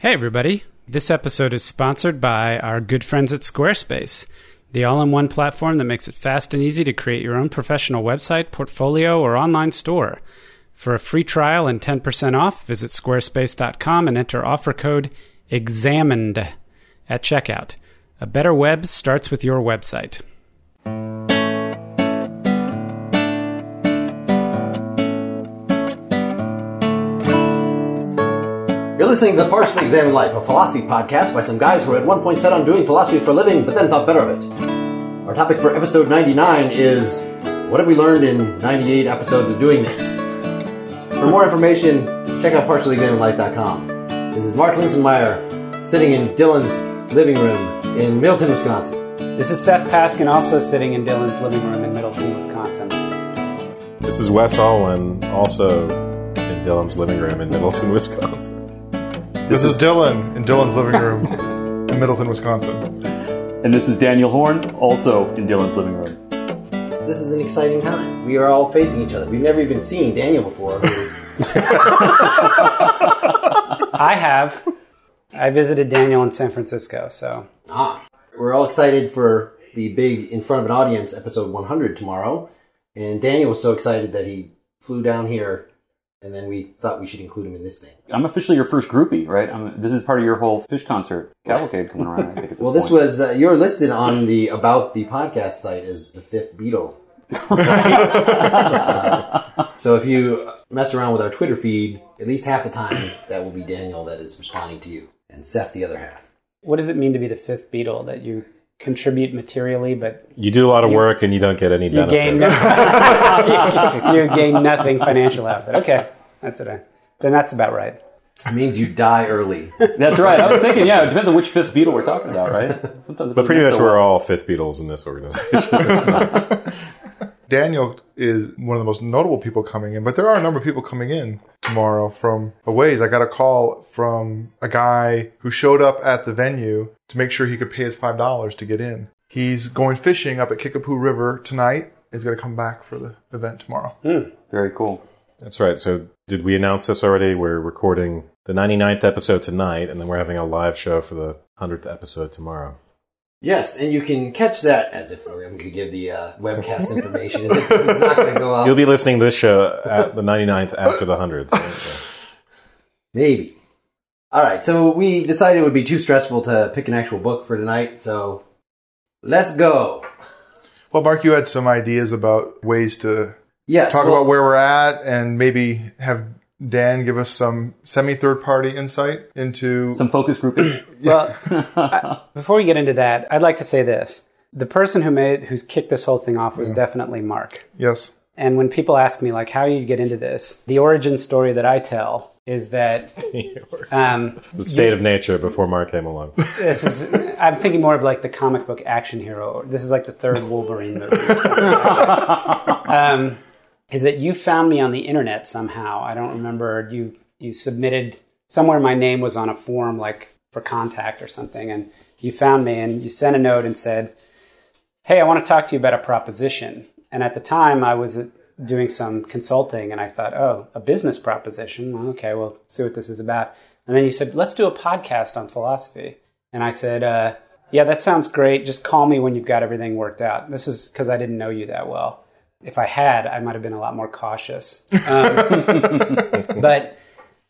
Hey, everybody. This episode is sponsored by our good friends at Squarespace, the all in one platform that makes it fast and easy to create your own professional website, portfolio, or online store. For a free trial and 10% off, visit squarespace.com and enter offer code EXAMINED at checkout. A better web starts with your website. You're listening to the Partially Examined Life, a philosophy podcast by some guys who were at one point set on doing philosophy for a living, but then thought better of it. Our topic for episode 99 is What have we learned in 98 episodes of doing this? For more information, check out partiallyexaminedlife.com. This is Mark Linsenmayer sitting in Dylan's living room in Milton, Wisconsin. This is Seth Paskin, also sitting in Dylan's living room in Middleton, Wisconsin. This is Wes Alwan, also in Dylan's living room in Middleton, Wisconsin. This is Dylan in Dylan's living room in Middleton, Wisconsin. And this is Daniel Horne, also in Dylan's living room. This is an exciting time. We are all facing each other. We've never even seen Daniel before. I have. I visited Daniel in San Francisco, so Ah, we're all excited for the big in front of an audience episode 100 tomorrow. And Daniel was so excited that he flew down here, and then we thought we should include him in this thing. I'm officially your first groupie, right? I'm, this is part of your whole Phish concert cavalcade coming around. I think at this Well, this point. was uh, you're listed on the about the podcast site as the fifth Beatle. Uh, so if you mess around with our Twitter feed, at least half the time that will be Daniel that is responding to you, and Seth the other half. what does it mean to be the fifth Beatle? That you contribute materially, but You do a lot of work and you don't get any you gain benefit. you gain nothing financial out of it. Okay, that's it. Then that's about right. It means you die early. That's right. I was thinking, yeah, it depends on which fifth Beatle we're talking about, right? Sometimes, it But pretty much so we're well. all fifth Beatles in this organization. Daniel is one of the most notable people coming in, but there are a number of people coming in tomorrow from a ways. I got a call from a guy who showed up at the venue to make sure he could pay his $5 to get in. He's going fishing up at Kickapoo River tonight. He's going to come back for the event tomorrow. Hmm, very cool. That's right. So did we announce this already? We're recording the 99th episode tonight, and then we're having a live show for the 100th episode tomorrow. Yes, and you can catch that as if I'm going to give the uh, webcast information. As if this is not going to go out. You'll be listening to this show at the 99th after the 100th. right? So- Maybe. All right, so we decided it would be too stressful to pick an actual book for tonight, so let's go. Well, Mark, you had some ideas about ways to Yes, talk well, about where we're at and maybe have Dan give us some semi third party insight into Some focus grouping. Well, I- before we get into that, I'd like to say this: the person who made who kicked this whole thing off was definitely Mark. yes. And when people ask me like, "How you get into this?" The origin story that I tell is that um, the state of nature before Mark came along. this is. I'm thinking more of like the comic book action hero. This is like the third Wolverine movie. Or something um, is that you found me on the internet somehow? I don't remember. You you submitted somewhere. My name was on a form like for contact or something, and you found me and you sent a note and said, "Hey, I want to talk to you about a proposition." And at the time, I was uh, doing some consulting, and I thought, "Oh, a business proposition. Okay, well, see what this is about." And then you said, "Let's do a podcast on philosophy." And I said, uh, "Yeah, that sounds great. Just call me when you've got everything worked out." This is because I didn't know you that well. If I had, I might have been a lot more cautious. Um, but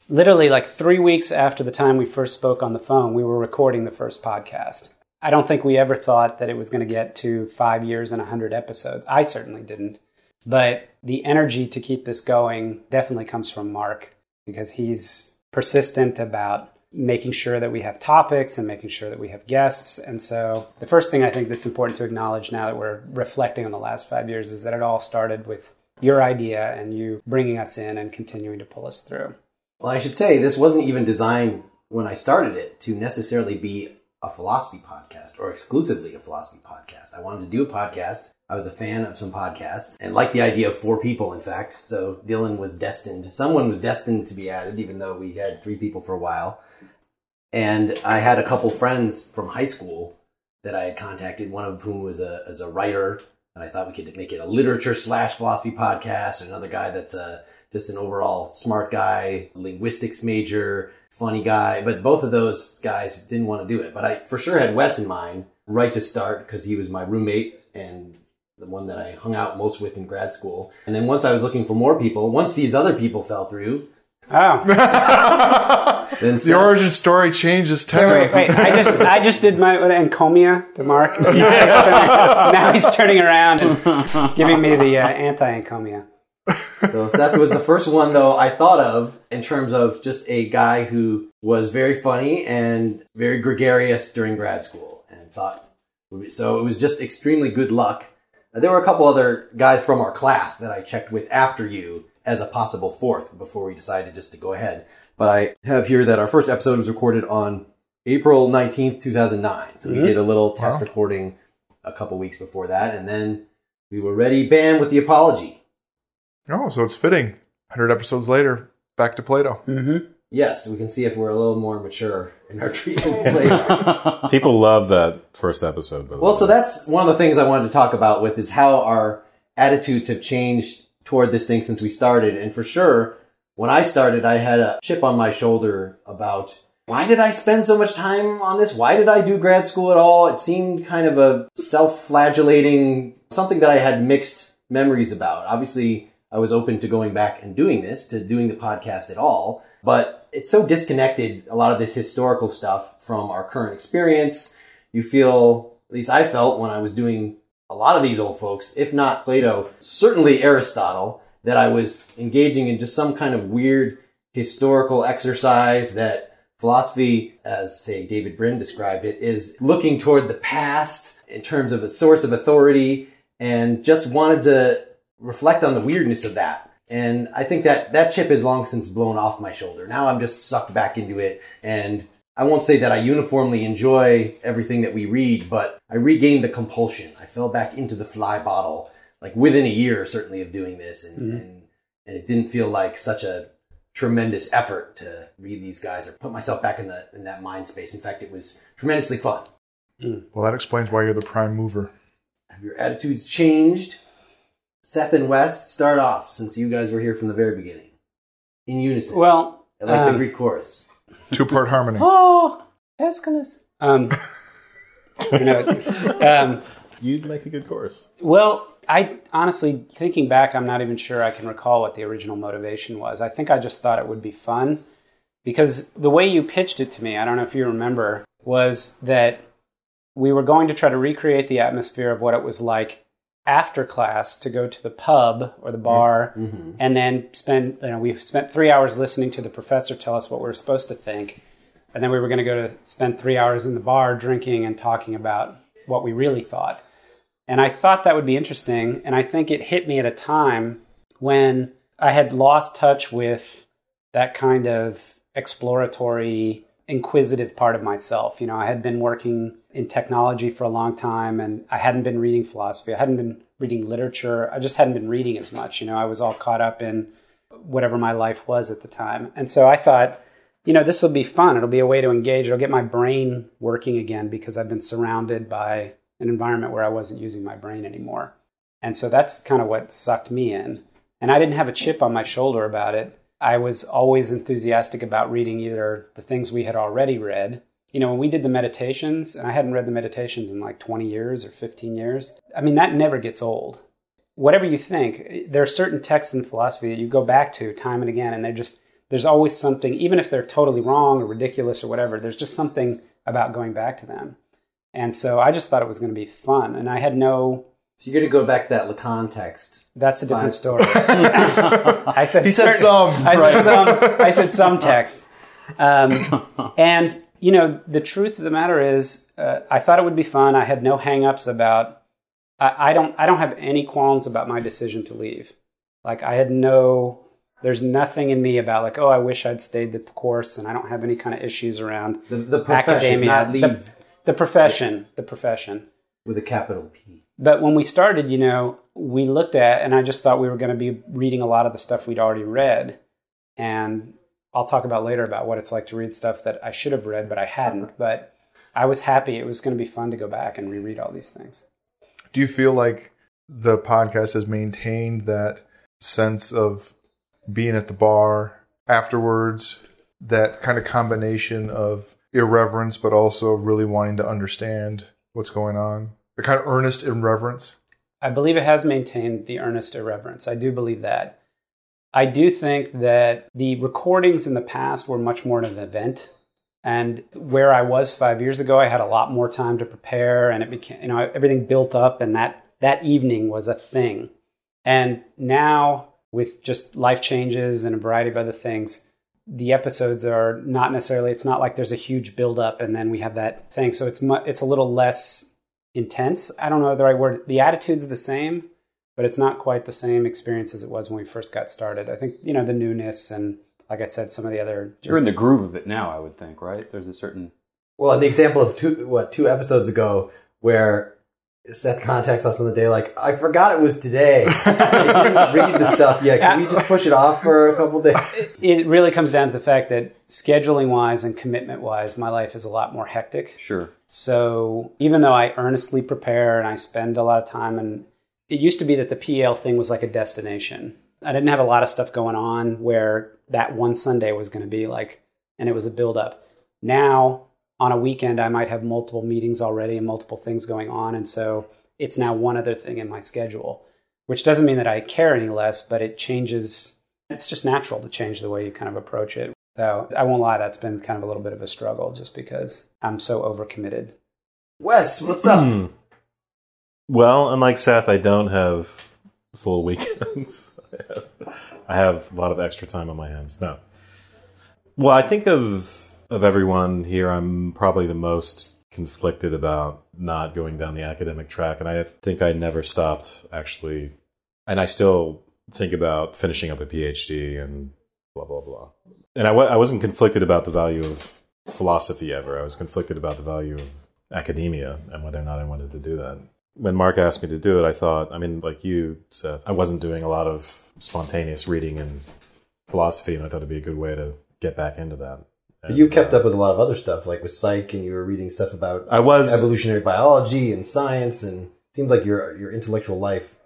literally, like three weeks after the time we first spoke on the phone, we were recording the first podcast. I don't think we ever thought that it was going to get to five years and a hundred episodes. I certainly didn't. But the energy to keep this going definitely comes from Mark because he's persistent about making sure that we have topics and making sure that we have guests. And so the first thing I think that's important to acknowledge now that we're reflecting on the last five years is that it all started with your idea and you bringing us in and continuing to pull us through. Well, I should say this wasn't even designed when I started it to necessarily be a philosophy podcast or exclusively a philosophy podcast. I wanted to do a podcast. I was a fan of some podcasts and liked the idea of four people, in fact. So Dylan was destined, someone was destined to be added, even though we had three people for a while. And I had a couple friends from high school that I had contacted, one of whom was a, as a writer, and I thought we could make it a literature slash philosophy podcast, another guy that's a just an overall smart guy, linguistics major, funny guy. But both of those guys didn't want to do it. But I for sure had Wes in mind right to start because he was my roommate and the one that I hung out most with in grad school. And then once I was looking for more people, once these other people fell through, Oh, then The Seth- origin story changes tempo. wait, wait. I just, I just did my what, encomia to Mark. so now he's turning around and giving me the uh, anti-encomia. So Seth was the first one though I thought of in terms of just a guy who was very funny and very gregarious during grad school and thought so it was just extremely good luck. There were a couple other guys from our class that I checked with after you as a possible fourth before we decided just to go ahead. But I have here that our first episode was recorded on April 19th, 2009. So we did a little test Wow. recording a couple weeks before that and then we were ready bam with the apology. Oh, so it's fitting. 100 episodes later, back to Plato. Mm-hmm. Yes, we can see if we're a little more mature in our treatment of Plato. People love that first episode. By the well, way. so that's one of the things I wanted to talk about with is how our attitudes have changed toward this thing since we started. And for sure, when I started, I had a chip on my shoulder about why did I spend so much time on this? Why did I do grad school at all? It seemed kind of a self-flagellating, something that I had mixed memories about. Obviously, I was open to going back and doing this, to doing the podcast at all, but it's so disconnected, a lot of this historical stuff from our current experience. You feel, at least I felt when I was doing a lot of these old folks, if not Plato, certainly Aristotle, that I was engaging in just some kind of weird historical exercise that philosophy, as say David Brin described it, is looking toward the past in terms of a source of authority and just wanted to reflect on the weirdness of that. And I think that that chip is long since blown off my shoulder. Now I'm just sucked back into it and I won't say that I uniformly enjoy everything that we read, but I regained the compulsion. I fell back into the fly bottle, like within a year, certainly, of doing this, and and, and it didn't feel like such a tremendous effort to read these guys or put myself back in the in that mind space. In fact, it was tremendously fun. Well, that explains why you're the prime mover. Have your attitudes changed? Seth and Wes, start off since you guys were here from the very beginning, in unison. Well, I like the um, Greek chorus. Two part harmony. Oh, Aeschylus. Um, you know, um, you'd make a good chorus. well, I honestly, thinking back, I'm not even sure I can recall what the original motivation was. I think I just thought it would be fun because the way you pitched it to me, I don't know if you remember, was that we were going to try to recreate the atmosphere of what it was like after class to go to the pub or the bar Mm-hmm. and then spend you know we spent three hours listening to the professor tell us what we were supposed to think. And then we were going to go to spend three hours in the bar drinking and talking about what we really thought. And i thought that would be interesting. And i think it hit me at a time when i had lost touch with that kind of exploratory inquisitive part of myself. You know i had been working in technology for a long time and i hadn't been reading philosophy i hadn't been reading literature i just hadn't been reading as much you know i was all caught up in whatever my life was at the time. And so i thought you know this will be fun it'll be a way to engage it'll get my brain working again because i've been surrounded by an environment where i wasn't using my brain anymore. And so that's kind of what sucked me in. And i didn't have a chip on my shoulder about it. I was always enthusiastic about reading either the things we had already read. You know, when we did the meditations, and I hadn't read the meditations in like 20 years or 15 years, I mean, that never gets old. Whatever you think, there are certain texts in philosophy that you go back to time and again, and they're just, there's always something, even if they're totally wrong or ridiculous or whatever, there's just something about going back to them. And so I just thought it was going to be fun. And I had no, So you're going to go back to that Lacan text. that's a different Fine. story. I said He said certain- some. I said some. I said some text. Um, and you know, the truth of the matter is, uh, I thought it would be fun. I had no hangups about. I, I don't. I don't have any qualms about my decision to leave. Like I had no. There's nothing in me about like, oh, I wish I'd stayed the course, and I don't have any kind of issues around The, the profession, academia. not leave The, the profession. The profession. with a capital P. But when we started, you know, we looked at, and I just thought we were going to be reading a lot of the stuff we'd already read. And I'll talk about later about what it's like to read stuff that I should have read, but I hadn't. Uh-huh. But I was happy. It was going to be fun to go back and reread all these things. Do you feel like the podcast has maintained that sense of being at the bar afterwards, that kind of combination of irreverence, but also really wanting to understand what's going on. The kind of earnest irreverence. I believe it has maintained the earnest irreverence. I do believe that. I do think that the recordings in the past were much more of an event. And where I was five years ago, I had a lot more time to prepare and it became, you know, everything built up and that, that evening was a thing. And now with just life changes and a variety of other things, the episodes are not necessarily, it's not like there's a huge build up and then we have that thing. So it's, mu- it's a little less intense. I don't know the right word. The attitude's the same, but it's not quite the same experience as it was when we first got started. I think you know the newness and, like I said, some of the other. You're in the groove of it now, I would think, right? There's a certain. Well, and the example of two what two episodes ago where Seth contacts us on the day like I forgot it was today. I didn't read the stuff yet. Can we just push it off for a couple days? it really comes down to the fact that scheduling wise and commitment wise, my life is a lot more hectic. Sure. So even though I earnestly prepare and I spend a lot of time, and it used to be that the PEL thing was like a destination. I didn't have a lot of stuff going on where that one Sunday was going to be like, and it was a build up. Now on a weekend, I might have multiple meetings already and multiple things going on. And so it's now one other thing in my schedule, which doesn't mean that I care any less, but it changes. It's just natural to change the way you kind of approach it. So I won't lie, that's been kind of a little bit of a struggle just because I'm so overcommitted. Wes, what's up? Hmm. Well, unlike Seth, I don't have full weekends. I have, I have a lot of extra time on my hands. No. Well, I think of of everyone here, I'm probably the most conflicted about not going down the academic track, and I think I never stopped actually, and I still think about finishing up a PhD and blah blah blah. And I w- I wasn't conflicted about the value of philosophy ever. I was conflicted about the value of academia and whether or not I wanted to do that. When Mark asked me to do it, I thought, I mean, like you, Seth, I wasn't doing a lot of spontaneous reading and philosophy, and I thought it'd be a good way to get back into that. But you've kept up with a lot of other stuff, like with psych, and you were reading stuff about I was evolutionary biology and science, and it seems like your your intellectual life.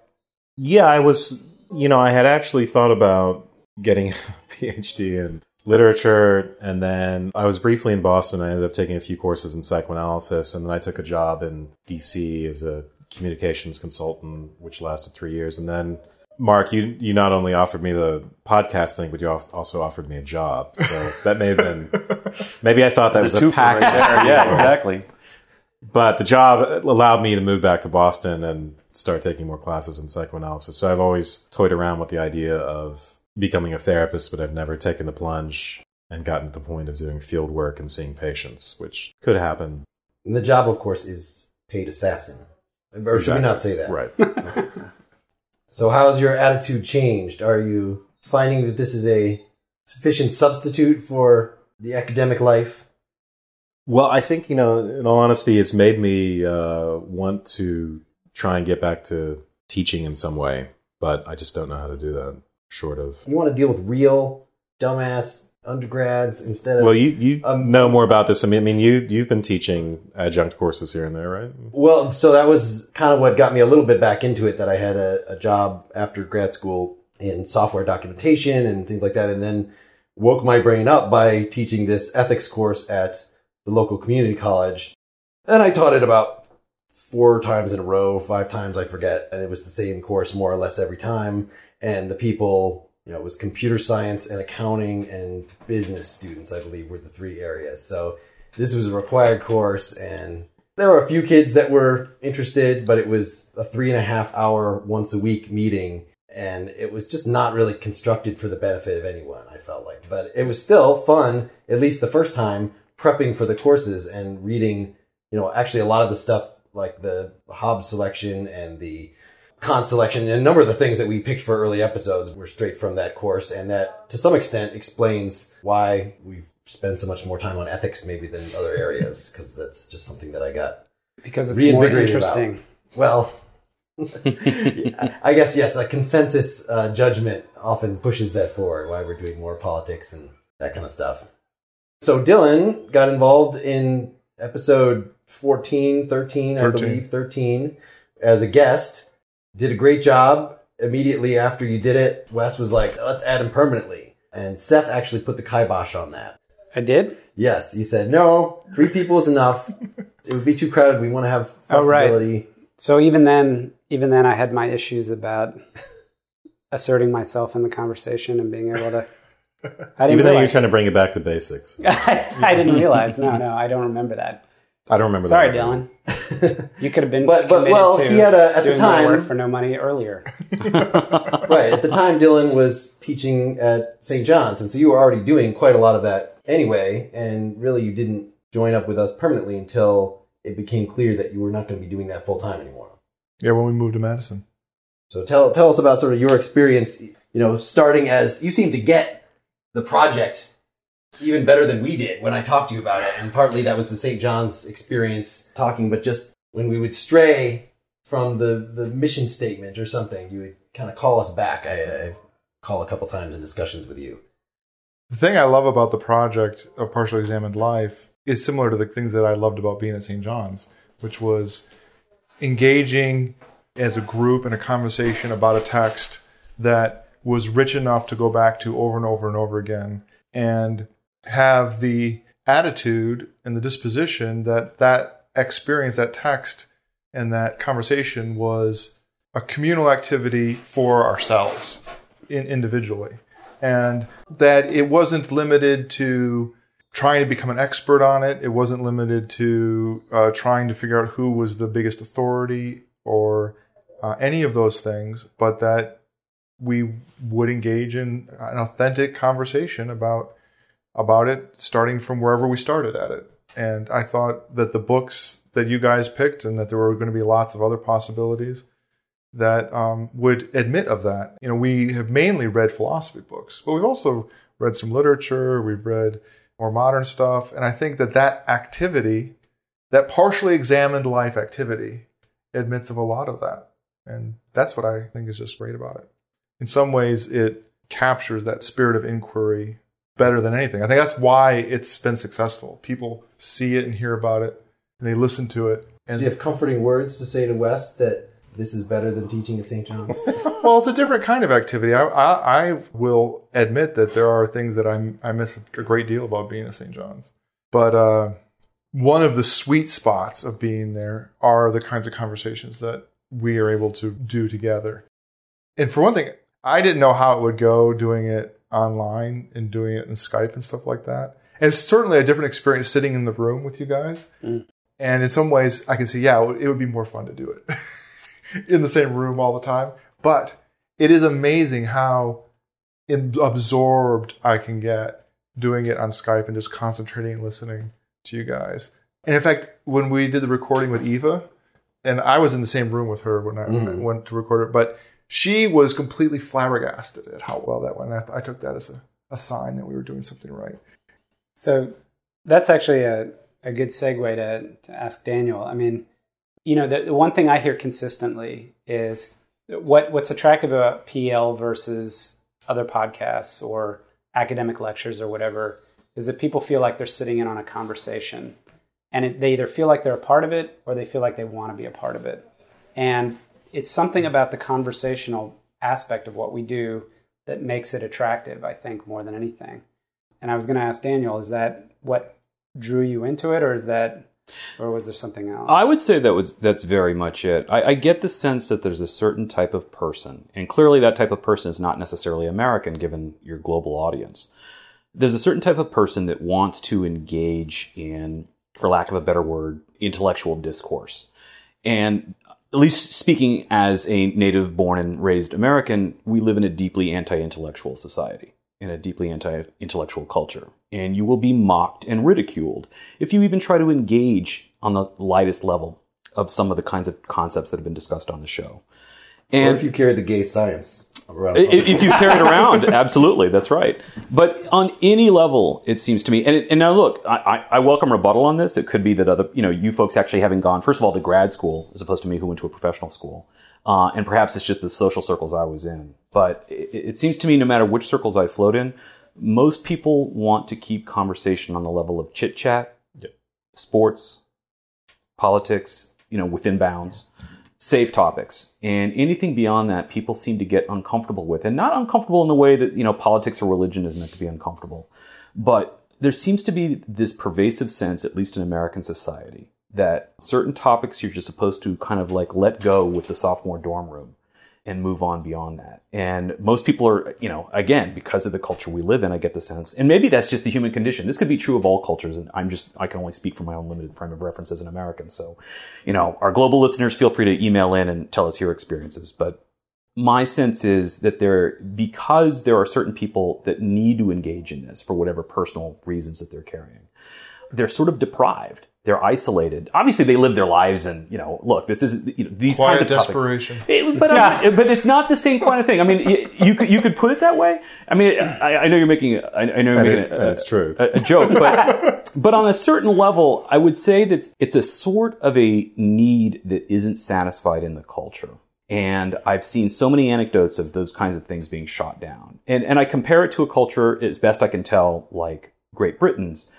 Yeah, I was, you know, I had actually thought about getting a PhD in literature, and then I was briefly in Boston. I ended up taking a few courses in psychoanalysis, and then I took a job in DC as a communications consultant, which lasted three years. And then, Mark, you you not only offered me the podcast thing, but you also offered me a job. So that may have been maybe I thought that was a a twofer right Yeah, exactly. But the job allowed me to move back to Boston and start taking more classes in psychoanalysis. So I've always toyed around with the idea of becoming a therapist, but I've never taken the plunge and gotten to the point of doing field work and seeing patients, which could happen. And the job, of course, is paid assassin. Or should we not say that? Right. So, how's your attitude changed? Are you finding that this is a sufficient substitute for the academic life? Well, I think, you know, in all honesty, it's made me uh, want to try and get back to teaching in some way, but I just don't know how to do that, short of. You want to deal with real dumbass undergrads instead of Well, you, you Um, know more about this. I mean, I mean, you, you've been teaching adjunct courses here and there, right? Well, so that was kind of what got me a little bit back into it. That I had a, a job after grad school in software documentation and things like that, and then woke my brain up by teaching this ethics course at the local community college. And I taught it about four times in a row, five times, I forget. And it was the same course more or less every time. And the people, you know, it was computer science and accounting and business students, I believe, were the three areas. So this was a required course and there were a few kids that were interested, but it was a three and a half hour once a week meeting. And it was just not really constructed for the benefit of anyone, I felt like. But it was still fun, at least the first time, prepping for the courses and reading, you know, actually a lot of the stuff like the Hobbes selection and the Kant selection and a number of the things that we picked for early episodes were straight from that course. And that to some extent explains why we've spent so much more time on ethics maybe than other areas, because that's just something that I got because it's more Reinvigorated about. interesting. well, I guess yes. A consensus uh, judgment often pushes that forward. Why we're doing more politics and that kind of stuff. So Dylan got involved in episode 14, 13, I believe, 13, as a guest. Did a great job. immediately after you did it, Wes was like, let's add him permanently. And Seth actually put the kibosh on that. I did. Yes, You said, no, three people is enough. It would be too crowded. We want to have Oh, right. flexibility. So even then, even then, I had my issues about asserting myself in the conversation and being able to. I didn't Even though you're trying to bring it back to basics. I didn't realize. No, no, I don't remember that. I don't remember that. Sorry, that. Dylan. You could have been But- but, committed well, to he had a- at the doing more time- work for no money earlier. right. At the time, Dylan was teaching at St. John's, and so you were already doing quite a lot of that anyway. And really, you didn't join up with us permanently until it became clear that you were not going to be doing that full time anymore. Yeah, when we moved to Madison. So tell tell us about sort of your experience. You know, starting as you seem to get the project even better than we did when I talked to you about it, and partly that was the St. John's experience talking, but just when we would stray from the the mission statement or something, you would kind of call us back. I, I call a couple times in discussions with you. The thing I love about the project of Partially Examined Life is similar to the things that I loved about being at St. John's, which was engaging as a group in a conversation about a text that was rich enough to go back to over and over and over again and have the attitude and the disposition that that experience, that text, and that conversation was a communal activity for ourselves in, individually and that it wasn't limited to trying to become an expert on it. It wasn't limited to uh, trying to figure out who was the biggest authority or uh, any of those things, but that we would engage in an authentic conversation about about it, starting from wherever we started at it. And I thought that the books that you guys picked, and that there were going to be lots of other possibilities that um, would admit of that. You know, we have mainly read philosophy books, but we've also read some literature. We've read more modern stuff, and I think that that activity, that partially examined life activity, admits of a lot of that, and that's what I think is just great about it. In some ways, it captures that spirit of inquiry better than anything. I think that's why it's been successful. People see it and hear about it, and they listen to it. Do And you have comforting words to say to Wes that this is better than teaching at St. John's? well, it's a different kind of activity. I, I, I will admit that there are things that I'm, I miss a great deal about being at St. John's. But uh, one of the sweet spots of being there are the kinds of conversations that we are able to do together. And for one thing, I didn't know how it would go doing it online and doing it in Skype and stuff like that. And it's certainly a different experience sitting in the room with you guys. Mm. And in some ways, I can see, yeah, it would- be more fun to do it in the same room all the time. But it is amazing how absorbed I can get doing it on Skype and just concentrating and listening to you guys. And in fact, when we did the recording with Eva, and I was in the same room with her when I, when I Mhm. went to record it, but she was completely flabbergasted at how well that went. I, I took that as a, a sign that we were doing something right. So that's actually a, a good segue to, to ask Daniel. I mean, you know, the, the one thing I hear consistently is what what's attractive about PEL versus other podcasts or academic lectures or whatever is that people feel like they're sitting in on a conversation and it, they either feel like they're a part of it or they feel like they want to be a part of it. And it's something about the conversational aspect of what we do that makes it attractive, I think, more than anything. And I was going to ask Daniel, is that what drew you into it, or is that, or was there something else? I would say that was that's very much it. I, I get the sense that there's a certain type of person, and clearly that type of person is not necessarily American, given your global audience. There's a certain type of person that wants to engage in, for lack of a better word, intellectual discourse, and at least speaking as a native born and raised American, we live in a deeply anti-intellectual society, in a deeply anti-intellectual culture. And you will be mocked and ridiculed if you even try to engage on the lightest level of some of the kinds of concepts that have been discussed on the show. Or And if you carry the gay science around? if, if you carry it around, absolutely, that's right. But on any level, it seems to me, and, it, and now look, I, I, I welcome rebuttal on this. It could be that other, you know, you folks actually having gone, first of all, to grad school, as opposed to me who went to a professional school. Uh, and perhaps it's just the social circles I was in. But it, it seems to me, no matter which circles I float in, most people want to keep conversation on the level of chit chat, sports, politics, you know, within bounds. Safe topics. And anything beyond that, people seem to get uncomfortable with. And not uncomfortable in the way that, you know, politics or religion is meant to be uncomfortable. But there seems to be this pervasive sense, at least in American society, that certain topics you're just supposed to kind of like let go with the sophomore dorm room and move on beyond that. And most people are, you know, again, because of the culture we live in, I get the sense, and maybe that's just the human condition. This could be true of all cultures, and I'm just, I can only speak from my own limited frame of reference as an American. So, you know, our global listeners, feel free to email in and tell us your experiences. But my sense is that there, because there are certain people that need to engage in this for whatever personal reasons that they're carrying, they're sort of deprived they're isolated. Obviously, they live their lives, and you know, look, this is you know, these Quiet kinds of topics. desperation. It- but I mean, but it's not the same kind of thing. I mean, you, you could you could put it that way. I mean, I, I know you're making I know you're making it- a, and it's true. a, a joke, but but on a certain level, I would say that it's a sort of a need that isn't satisfied in the culture. And I've seen so many anecdotes of those kinds of things being shot down. And and I compare it to a culture, as best I can tell, like Great Britain's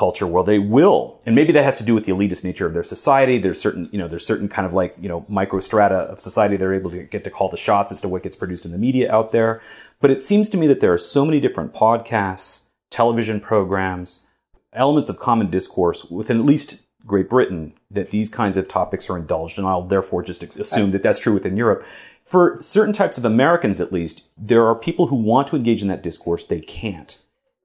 culture where they will and maybe that has to do with the elitist nature of their society. There's certain you know there's certain kind of like you know microstrata of society they're able to get to call the shots as to what gets produced in the media out there. But it seems to me that there are so many different podcasts television programs elements of common discourse within at least Great Britain that these kinds of topics are indulged and I'll therefore just assume that that's true within Europe. For certain types of Americans at least there are people who want to engage in that discourse. They can't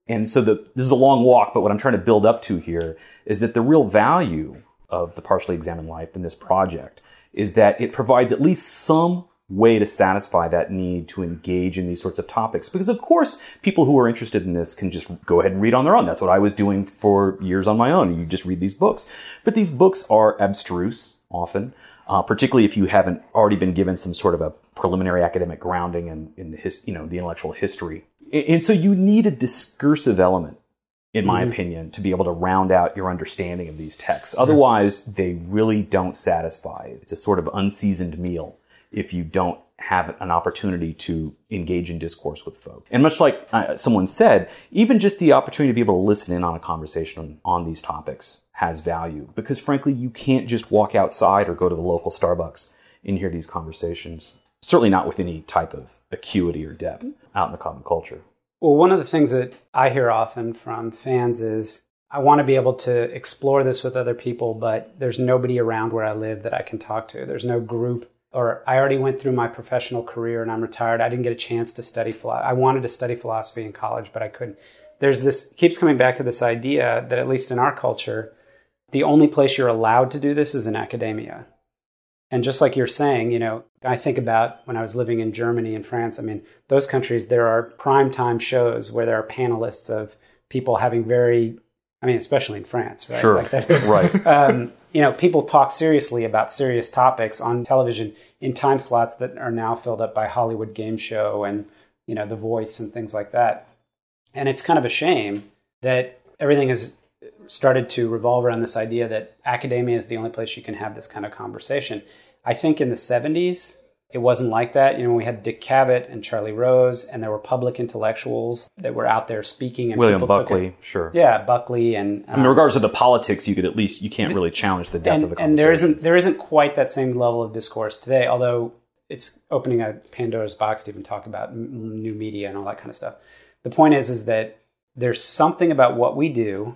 and so the, this is a long walk, but what I'm trying to build up to here is that the real value of the partially examined life in this project is that it provides at least some way to satisfy that need to engage in these sorts of topics. Because of course, people who are interested in this can just go ahead and read on their own. That's what I was doing for years on my own. You just read these books. But these books are abstruse often. Uh, particularly if you haven't already been given some sort of a preliminary academic grounding in, in the his, you know the intellectual history and so you need a discursive element, in my opinion, to be able to round out your understanding of these texts. Otherwise, they really don't satisfy. It's a sort of unseasoned meal if you don't have an opportunity to engage in discourse with folk. And much like uh, someone said, even just the opportunity to be able to listen in on a conversation on, on these topics has value because frankly, you can't just walk outside or go to the local Starbucks and hear these conversations. Certainly not with any type of acuity or depth mm-hmm. out in the common culture. Well, one of the things that I hear often from fans is I want to be able to explore this with other people, but there's nobody around where I live that I can talk to. There's no group, or I already went through my professional career and I'm retired. I didn't get a chance to study philosophy. I wanted to study philosophy in college, but I couldn't. There's this keeps coming back to this idea that at least in our culture, the only place you're allowed to do this is in academia. And just like you're saying, you know, I think about when I was living in Germany and France. I mean, those countries, there are prime time shows where there are panelists of people having very, I mean, especially in France, right? Sure. Like that is- Right. um, you know, people talk seriously about serious topics on television in time slots that are now filled up by Hollywood Game Show and, you know, The Voice and things like that. And it's kind of a shame that everything has started to revolve around this idea that academia is the only place you can have this kind of conversation. I think in the 70s, it wasn't like that. You know, we had Dick Cavett and Charlie Rose, and there were public intellectuals that were out there speaking. And William Buckley, sure. Yeah, Buckley and. Um, regardless of the politics, you could at least you can't really challenge the depth and, of the and there isn't there isn't quite that same level of discourse today. Although it's opening a Pandora's box to even talk about m- new media and all that kind of stuff. The point is, is that there's something about what we do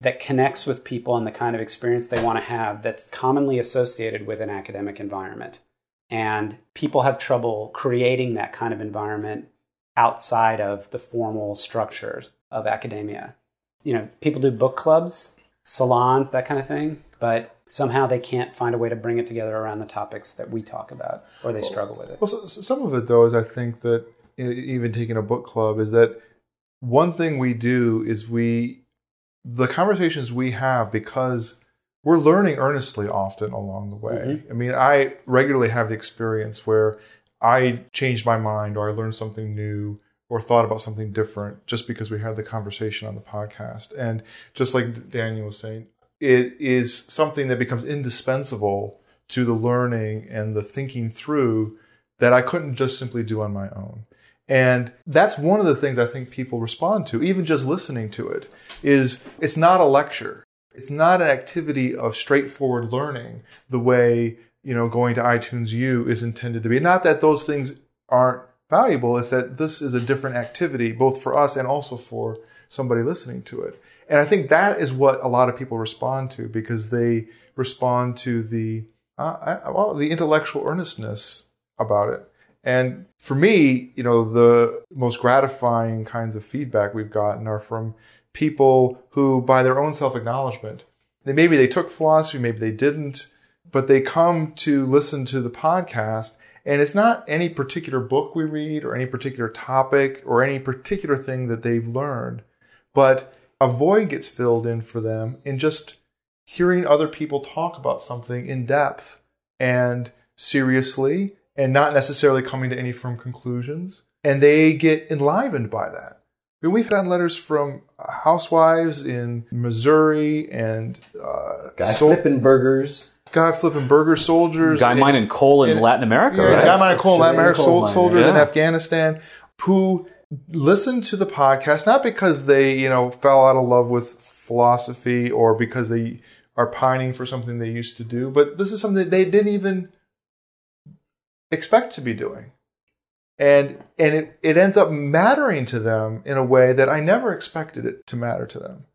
that connects with people and the kind of experience they want to have that's commonly associated with an academic environment. And people have trouble creating that kind of environment outside of the formal structures of academia. You know, people do book clubs, salons, that kind of thing, but somehow they can't find a way to bring it together around the topics that we talk about or they struggle with it. Well, so, so some of it though is I think that even taking a book club is that one thing we do is we the conversations we have because we're learning earnestly often along the way. Mm-hmm. I mean, I regularly have the experience where I changed my mind or I learned something new or thought about something different just because we had the conversation on the podcast. And just like Daniel was saying, it is something that becomes indispensable to the learning and the thinking through that I couldn't just simply do on my own. And that's one of the things I think people respond to, even just listening to it, is it's not a lecture. It's not an activity of straightforward learning the way you know, going to iTunes U is intended to be. Not that those things aren't valuable, it's that this is a different activity, both for us and also for somebody listening to it. And I think that is what a lot of people respond to because they respond to the uh, well, the intellectual earnestness about it. And for me, you know, the most gratifying kinds of feedback we've gotten are from people who, by their own self acknowledgement, they maybe they took philosophy, maybe they didn't, but they come to listen to the podcast. And it's not any particular book we read or any particular topic or any particular thing that they've learned, but a void gets filled in for them in just hearing other people talk about something in depth and seriously and not necessarily coming to any firm conclusions. And they get enlivened by that. I mean, we've had letters from housewives in Missouri and uh, Guy sol- flipping burgers. Guy flipping burger soldiers. Guy mining coal in, in, Latin America, yeah, right? Guy mining coal in Latin America, sol- soldiers yeah. in Afghanistan who listened to the podcast not because they, you know, fell out of love with philosophy or because they are pining for something they used to do, but this is something that they didn't even expect to be doing. And and it, it ends up mattering to them in a way that I never expected it to matter to them.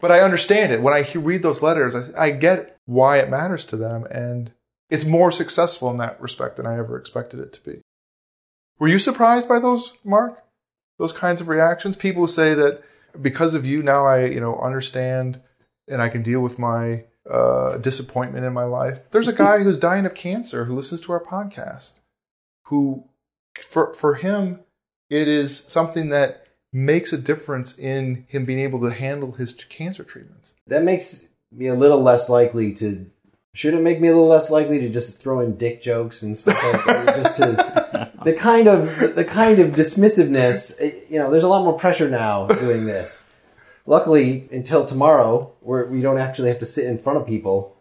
But I understand it. When I read those letters, I, I get why it matters to them. And it's more successful in that respect than I ever expected it to be. Were you surprised by those, Mark? Those kinds of reactions? People say that because of you, now I, you know, understand and I can deal with my uh, disappointment in my life. There's a guy who's dying of cancer who listens to our podcast, who, for, for him, it is something that makes a difference in him being able to handle his cancer treatments. That makes me a little less likely to. Should it make me a little less likely to just throw in dick jokes and stuff like that? just to the kind of the kind of dismissiveness. You know, there's a lot more pressure now doing this. Luckily, until tomorrow, where we don't actually have to sit in front of people,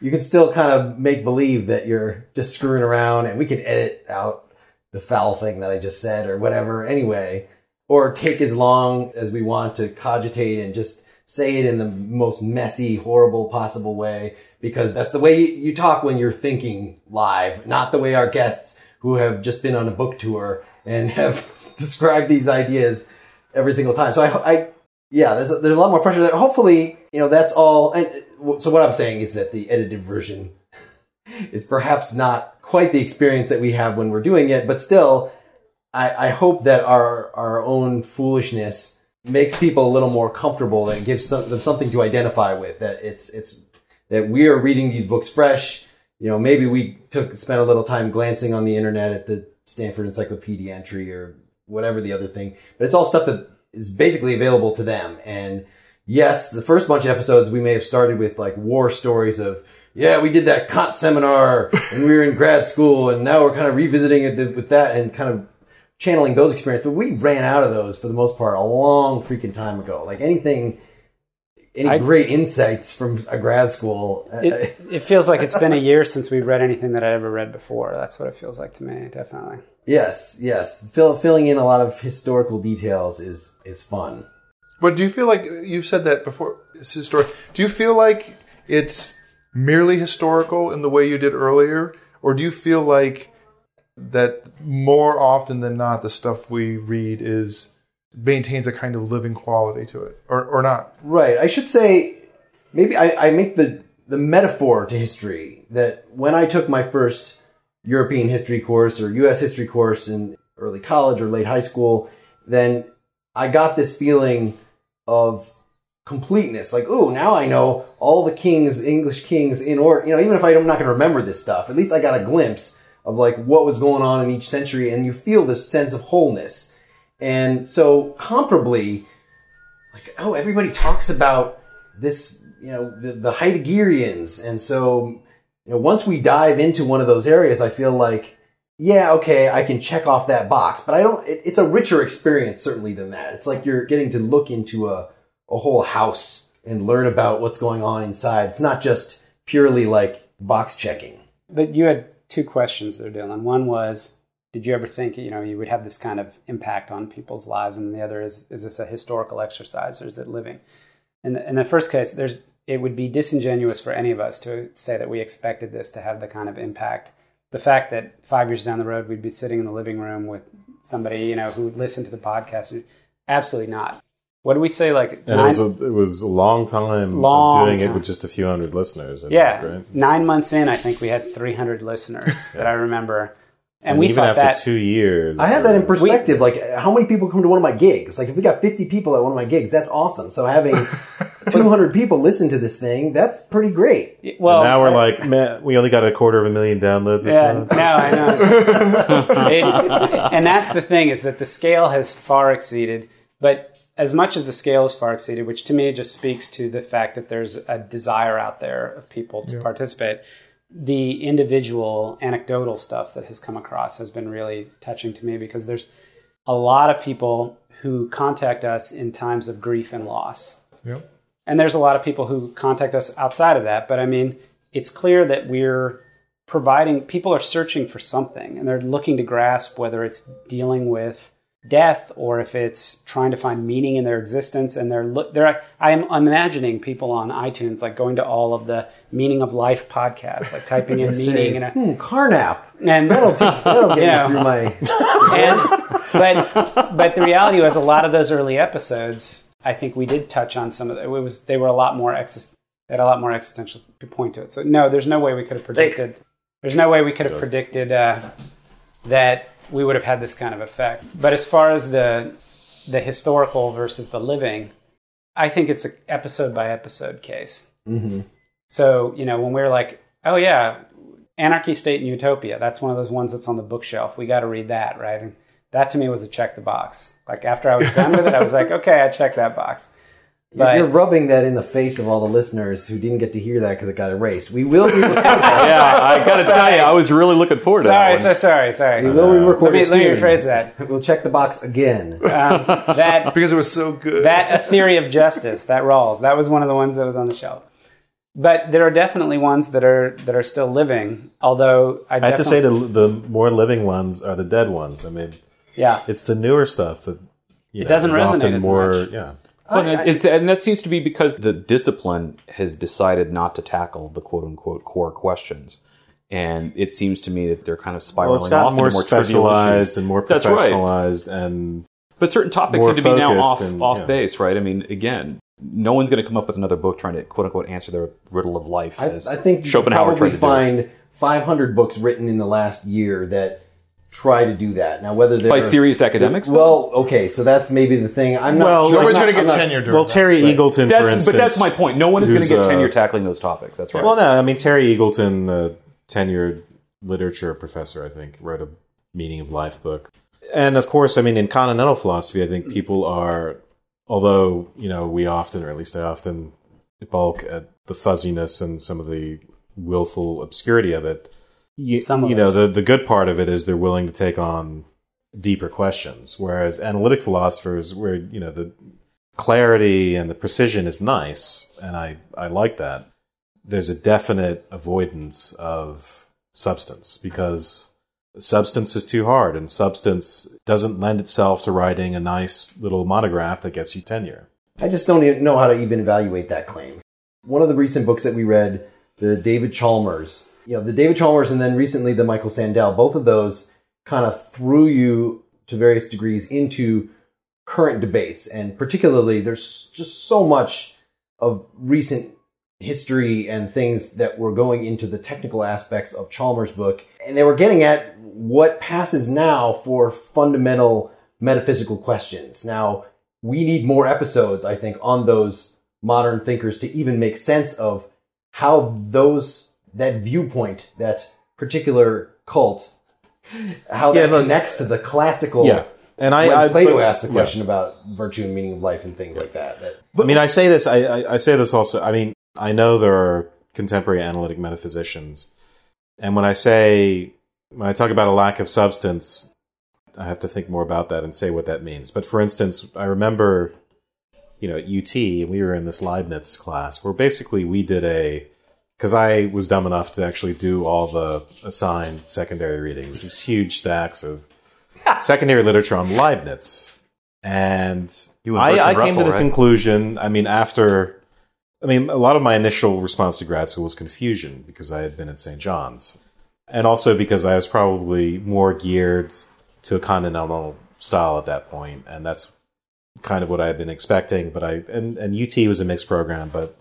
you can still kind of make believe that you're just screwing around, and we can edit out the foul thing that I just said or whatever anyway, or take as long as we want to cogitate and just say it in the most messy, horrible possible way because that's the way you talk when you're thinking live, not the way our guests who have just been on a book tour and have described these ideas every single time. So I, I yeah, there's a, there's a lot more pressure there. Hopefully, you know, that's all. And uh, so what I'm saying is that the edited version is perhaps not quite the experience that we have when we're doing it, but still, I, I hope that our our own foolishness makes people a little more comfortable and gives some, them something to identify with. That it's it's that we are reading these books fresh. You know, maybe we took spent a little time glancing on the internet at the Stanford Encyclopedia entry or whatever the other thing, but it's all stuff that is basically available to them. And yes, the first bunch of episodes we may have started with like war stories of, yeah, we did that Kant seminar and we were in grad school and now we're kind of revisiting it with that and kind of channeling those experiences. But we ran out of those for the most part a long freaking time ago. Like anything, any I, great insights from a grad school. Uh, it, it feels like it's been a year since we've read anything that I ever read before. That's what it feels like to me, definitely. Yes, yes. Fill, filling in a lot of historical details is is fun. But do you feel like you've said that before? It's historic. Do you feel like it's merely historical in the way you did earlier, or do you feel like that more often than not the stuff we read is maintains a kind of living quality to it, or or not? Right. I should say maybe I, I make the the metaphor to history that when I took my first European history course or US history course in early college or late high school, then I got this feeling of completeness. Like, oh, now I know all the kings, English kings in order. You know, even if I'm not going to remember this stuff, at least I got a glimpse of like what was going on in each century and you feel this sense of wholeness. And so comparably, like, oh, everybody talks about this, you know, the, the Heideggerians. And so you know, once we dive into one of those areas, I feel like, yeah, okay, I can check off that box, but I don't, it, it's a richer experience certainly than that. It's like you're getting to look into a, a whole house and learn about what's going on inside. It's not just purely like box checking. But you had two questions there, Dylan. One was, did you ever think you know you would have this kind of impact on people's lives? And the other is, is this a historical exercise or is it living? In in the first case, there's it would be disingenuous for any of us to say that we expected this to have the kind of impact. The fact that five years down the road we'd be sitting in the living room with somebody you know who listened to the podcast, absolutely not. What do we say? Like And it was a, it was a long time Long doing time. it with just a few hundred listeners. I yeah, think, right? nine months in, I think we had 300 listeners that I remember, and, And we even after that two years, I have that in uh, perspective. like, how many people come to one of my gigs? Like, if we got 50 people at one of my gigs, that's awesome. So having 200 people listen to this thing, that's pretty great. well now we're like, man, we only got a quarter of a million downloads this Yeah, month. no, I know. It- and that's the thing is that the scale has far exceeded, but as much as the scale is far exceeded, which to me just speaks to the fact that there's a desire out there of people to participate, the individual anecdotal stuff that has come across has been really touching to me because there's a lot of people who contact us in times of grief and loss. Yep. And there's a lot of people who contact us outside of that. But I mean, it's clear that we're providing, people are searching for something and they're looking to grasp whether it's dealing with death or if it's trying to find meaning in their existence. And they're, look, they're, I'm imagining people on iTunes like going to all of the meaning of life podcasts, like typing in meaning and, a, hmm, Carnap. and That'll, that'll get You know. through my. and but but the reality was a lot of those early episodes i think we did touch on some of the, it was they were a lot more exist, they had a lot more existential point to it so no there's no way we could have predicted there's no way we could have predicted uh, that we would have had this kind of effect but as far as the the historical versus the living i think it's an episode by episode case Mhm. so, you know, when we were like, oh, yeah, Anarchy, State, and Utopia, that's one of those ones that's on the bookshelf. We got to read that, right? And that to me was a check the box. Like after I was done with it, I was like, okay, I checked that box. You're, But- you're rubbing that in the face of all the listeners who didn't get to hear that because it got erased. We will be recording Yeah, I gotta tell you, I was really looking forward to Sorry, that so sorry, sorry. We will let re-record me, it let me rephrase that. We'll check the box again. Um, that Because it was so good. that a theory of justice that Rawls that was one of the ones that was on the shelf. But there are definitely ones that are that are still living. Although I, I have to say the the more living ones are the dead ones. I mean, yeah, it's the newer stuff that you know, doesn't is resonate often as more. much. Yeah, Well, and, it's, and that seems to be because the discipline has decided not to tackle the quote unquote core questions. And it seems to me that they're kind of spiraling well, it's off more, into more specialized and more That's right. professionalized, and But certain topics seem to be now off and- off yeah. base, right? I mean, again, no one's going to come up with another book trying to quote unquote answer the riddle of life. I, as I think you could Schopenhauer probably tried to find 500 books written in the last year that try to do that. Now, whether they're by serious academics. though? Well, okay, so that's maybe the thing. I'm not. Well, sure. Nobody's I'm going to get not- tenure during well, that. Terry Eagleton, that's for instance. but that's my point. No one is going to who's, get uh, tenure tackling those topics. That's right. Well, no, I mean Terry Eagleton, a tenured literature professor, I think, wrote a Meaning of Life book. And of course, I mean, in continental philosophy, I think people are, although you know, we often, or at least I often, balk at the fuzziness and some of the willful obscurity of it. You, Some of you know, the the good part of it is they're willing to take on deeper questions, whereas analytic philosophers, where you know the clarity and the precision is nice, and I I like that there's a definite avoidance of substance because substance is too hard and substance doesn't lend itself to writing a nice little monograph that gets you tenure. I just don't even know how to even evaluate that claim. One of the recent books that we read, the David Chalmers, you know, the David Chalmers and then recently the Michael Sandel, both of those kind of threw you to various degrees into current debates. And particularly, there's just so much of recent history and things that were going into the technical aspects of Chalmers' book. And they were getting at what passes now for fundamental metaphysical questions. Now, we need more episodes, I think, on those modern thinkers to even make sense of how those, that viewpoint, that particular cult, how Yeah, that look- connects to the classical. Yeah. And I, when I Plato but- asked the yeah. question about virtue and meaning of life and things like that. that I mean, I say this. I, I, I say this also. I mean, I know there are contemporary analytic metaphysicians, and when I say when I talk about a lack of substance, I have to think more about that and say what that means. But for instance, I remember, you know, at UT, we were in this Leibniz class where basically we did a because I was dumb enough to actually do all the assigned secondary readings, these huge stacks of secondary literature on Leibniz. And You I, I came Russell, to the right? conclusion, I mean, after I mean, a lot of my initial response to grad school was confusion because I had been at St. John's. And also because I was probably more geared to a continental style at that point, and that's kind of what I had been expecting. But I and, and UT was a mixed program, but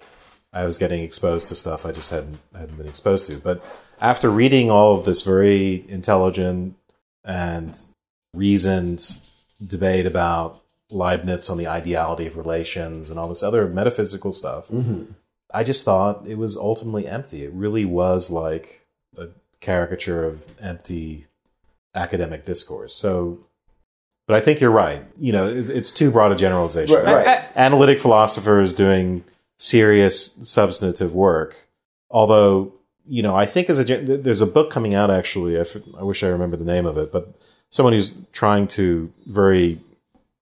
I was getting exposed to stuff I just hadn't hadn't been exposed to. But after reading all of this very intelligent and reasoned debate about Leibniz on the ideality of relations and all this other metaphysical stuff, mm-hmm. I just thought it was ultimately empty. It really was like a caricature of empty academic discourse. So, but I think you're right. You know, it's too broad a generalization. Right, right. Analytic philosophers doing serious substantive work, although you know, I think as a there's a book coming out actually. I wish I remember the name of it, but someone who's trying to very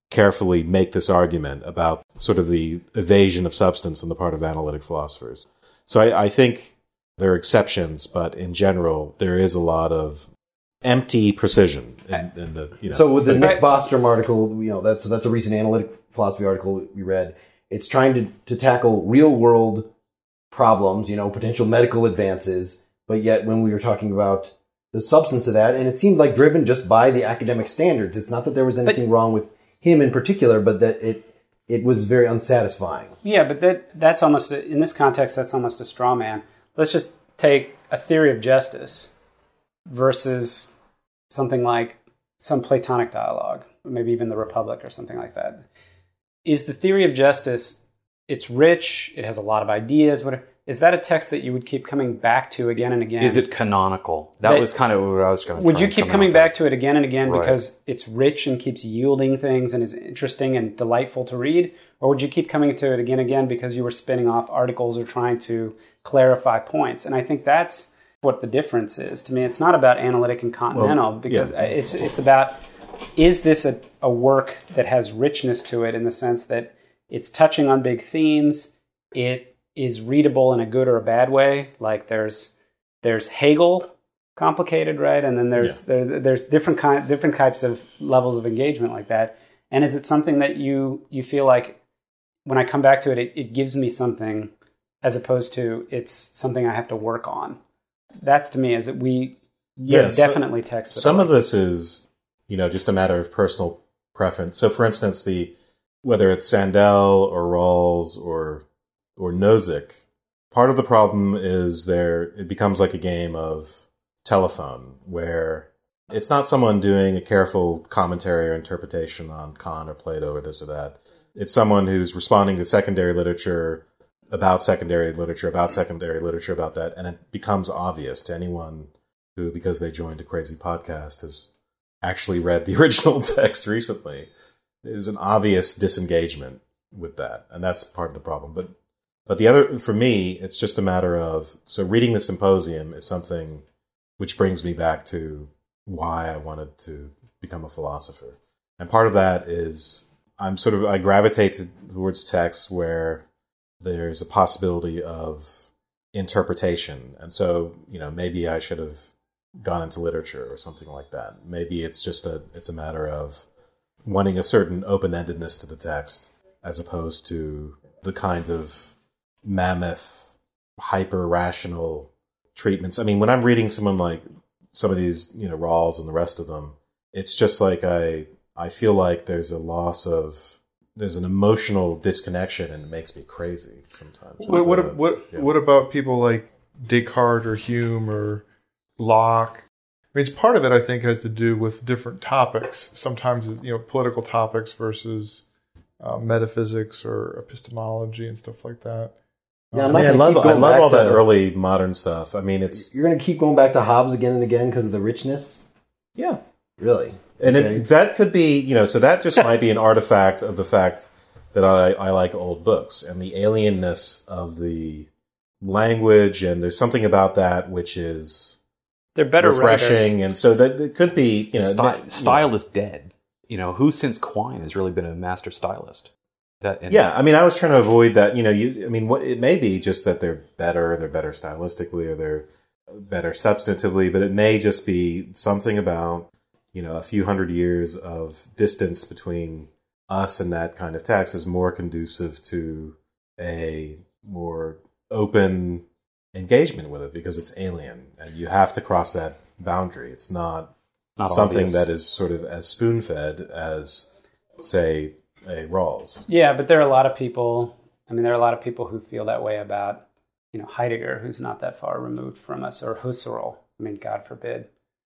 carefully make this argument about sort of the evasion of substance on the part of analytic philosophers. So I, I think there are exceptions, but in general, there is a lot of empty precision in, in the you know. So with the the- Nick Bostrom article, you know, that's that's a recent analytic philosophy article we read. It's trying to, to tackle real world problems, you know, potential medical advances, but yet when we were talking about the substance of that, and it seemed like driven just by the academic standards. It's not that there was anything wrong with him in particular, but that it it was very unsatisfying. Yeah, but that that's almost a, in this context that's almost a straw man. Let's just take a theory of justice versus something like some Platonic dialogue, maybe even the Republic or something like that. Is the theory of justice? It's rich. It has a lot of ideas. Whatever. Is that a text that you would keep coming back to again and again? Is it canonical? That That- was kind of what I was going to. Would you keep coming back to it again and again Right. because it's rich and keeps yielding things and is interesting and delightful to read? Or would you keep coming to it again and again because you were spinning off articles or trying to clarify points? And I think that's what the difference is. To me, it's not about analytic and continental because yeah. it's it's about is this a, a work that has richness to it in the sense that it's touching on big themes, it is readable in a good or a bad way. Like there's there's Hegel complicated, right? And then there's there, there's different kind different types of levels of engagement like that. And is it something that you you feel like when I come back to it, it, it gives me something as opposed to it's something I have to work on. That's to me is that we Yeah, so- definitely texts. that some of this is you know just a matter of personal preference. So for instance the whether it's sandel or rawls or or nozick part of the problem is there it becomes like a game of telephone where it's not someone doing a careful commentary or interpretation on kant or plato or this or that. It's someone who's responding to secondary literature about secondary literature about secondary literature about that. And it becomes obvious to anyone who because they joined a crazy podcast has actually read the original text recently. There's an obvious disengagement with that and that's part of the problem. But but the other for me it's just a matter of so reading the symposium is something which brings me back to why i wanted to become a philosopher. And part of that is i'm sort of i gravitate towards texts where there's a possibility of interpretation. And so you know maybe i should have gone into literature or something like that. Maybe it's just a it's a matter of wanting a certain open-endedness to the text as opposed to the kind of mammoth hyper rational treatments. I mean, when I'm reading someone like some of these, you know, Rawls and the rest of them, it's just like I I feel like there's a loss of there's an emotional disconnection and it makes me crazy sometimes. What what uh, what, yeah. what about people like Descartes or Hume or Locke? I mean, it's part of it. I think has to do with different topics. Sometimes you know political topics versus uh, metaphysics or epistemology and stuff like that. Yeah, I'm I, mean, I love I love all that to- early modern stuff. I mean, it's You're going to keep going back to Hobbes again and again because of the richness? yeah, Really? and Okay. it, that could be you know so that just might be an artifact of the fact that I, I like old books and the alienness of the language and there's something about that which is they're better refreshing writers. and so that it could be you know Sty- that- style is dead. You know, who since Quine has really been a master stylist? That and yeah i mean i was trying to avoid that you know you i mean what it may be just that they're better they're better stylistically or they're better substantively but it may just be something about you know a few hundred years of distance between us and that kind of text is more conducive to a more open engagement with it because it's alien and you have to cross that boundary. It's not, Not something obvious. that is sort of as spoon fed as, say, a Rawls. Yeah, but there are a lot of people. I mean, there are a lot of people who feel that way about, you know, Heidegger, who's not that far removed from us, or Husserl. I mean, God forbid.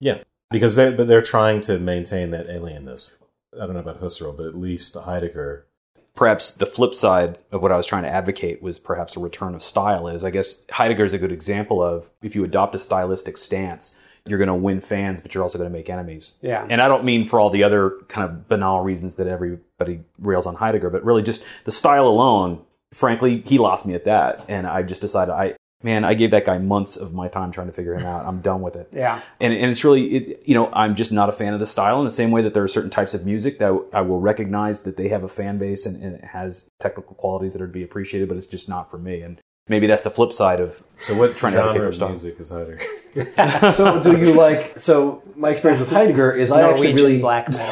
Yeah, because they but they're trying to maintain that alienness. I don't know about Husserl, but at least Heidegger. Perhaps the flip side of what I was trying to advocate was perhaps a return of style is I guess Heidegger is a good example of if you adopt a stylistic stance, you're going to win fans, but you're also going to make enemies. Yeah. And I don't mean for all the other kind of banal reasons that everybody rails on Heidegger, but really just the style alone, frankly, he lost me at that. And I just decided I, man, I gave that guy months of my time trying to figure him out. I'm done with it Yeah. and, and it's really it, you know i'm just not a fan of the style in the same way that there are certain types of music that i will recognize that they have a fan base and, and it has technical qualities that are to be appreciated but it's just not for me and maybe that's the flip side of So what Trying to advocate genre for of music is Heidegger? So do you like? So my experience with Heidegger is I actually Norwegian really, black metal.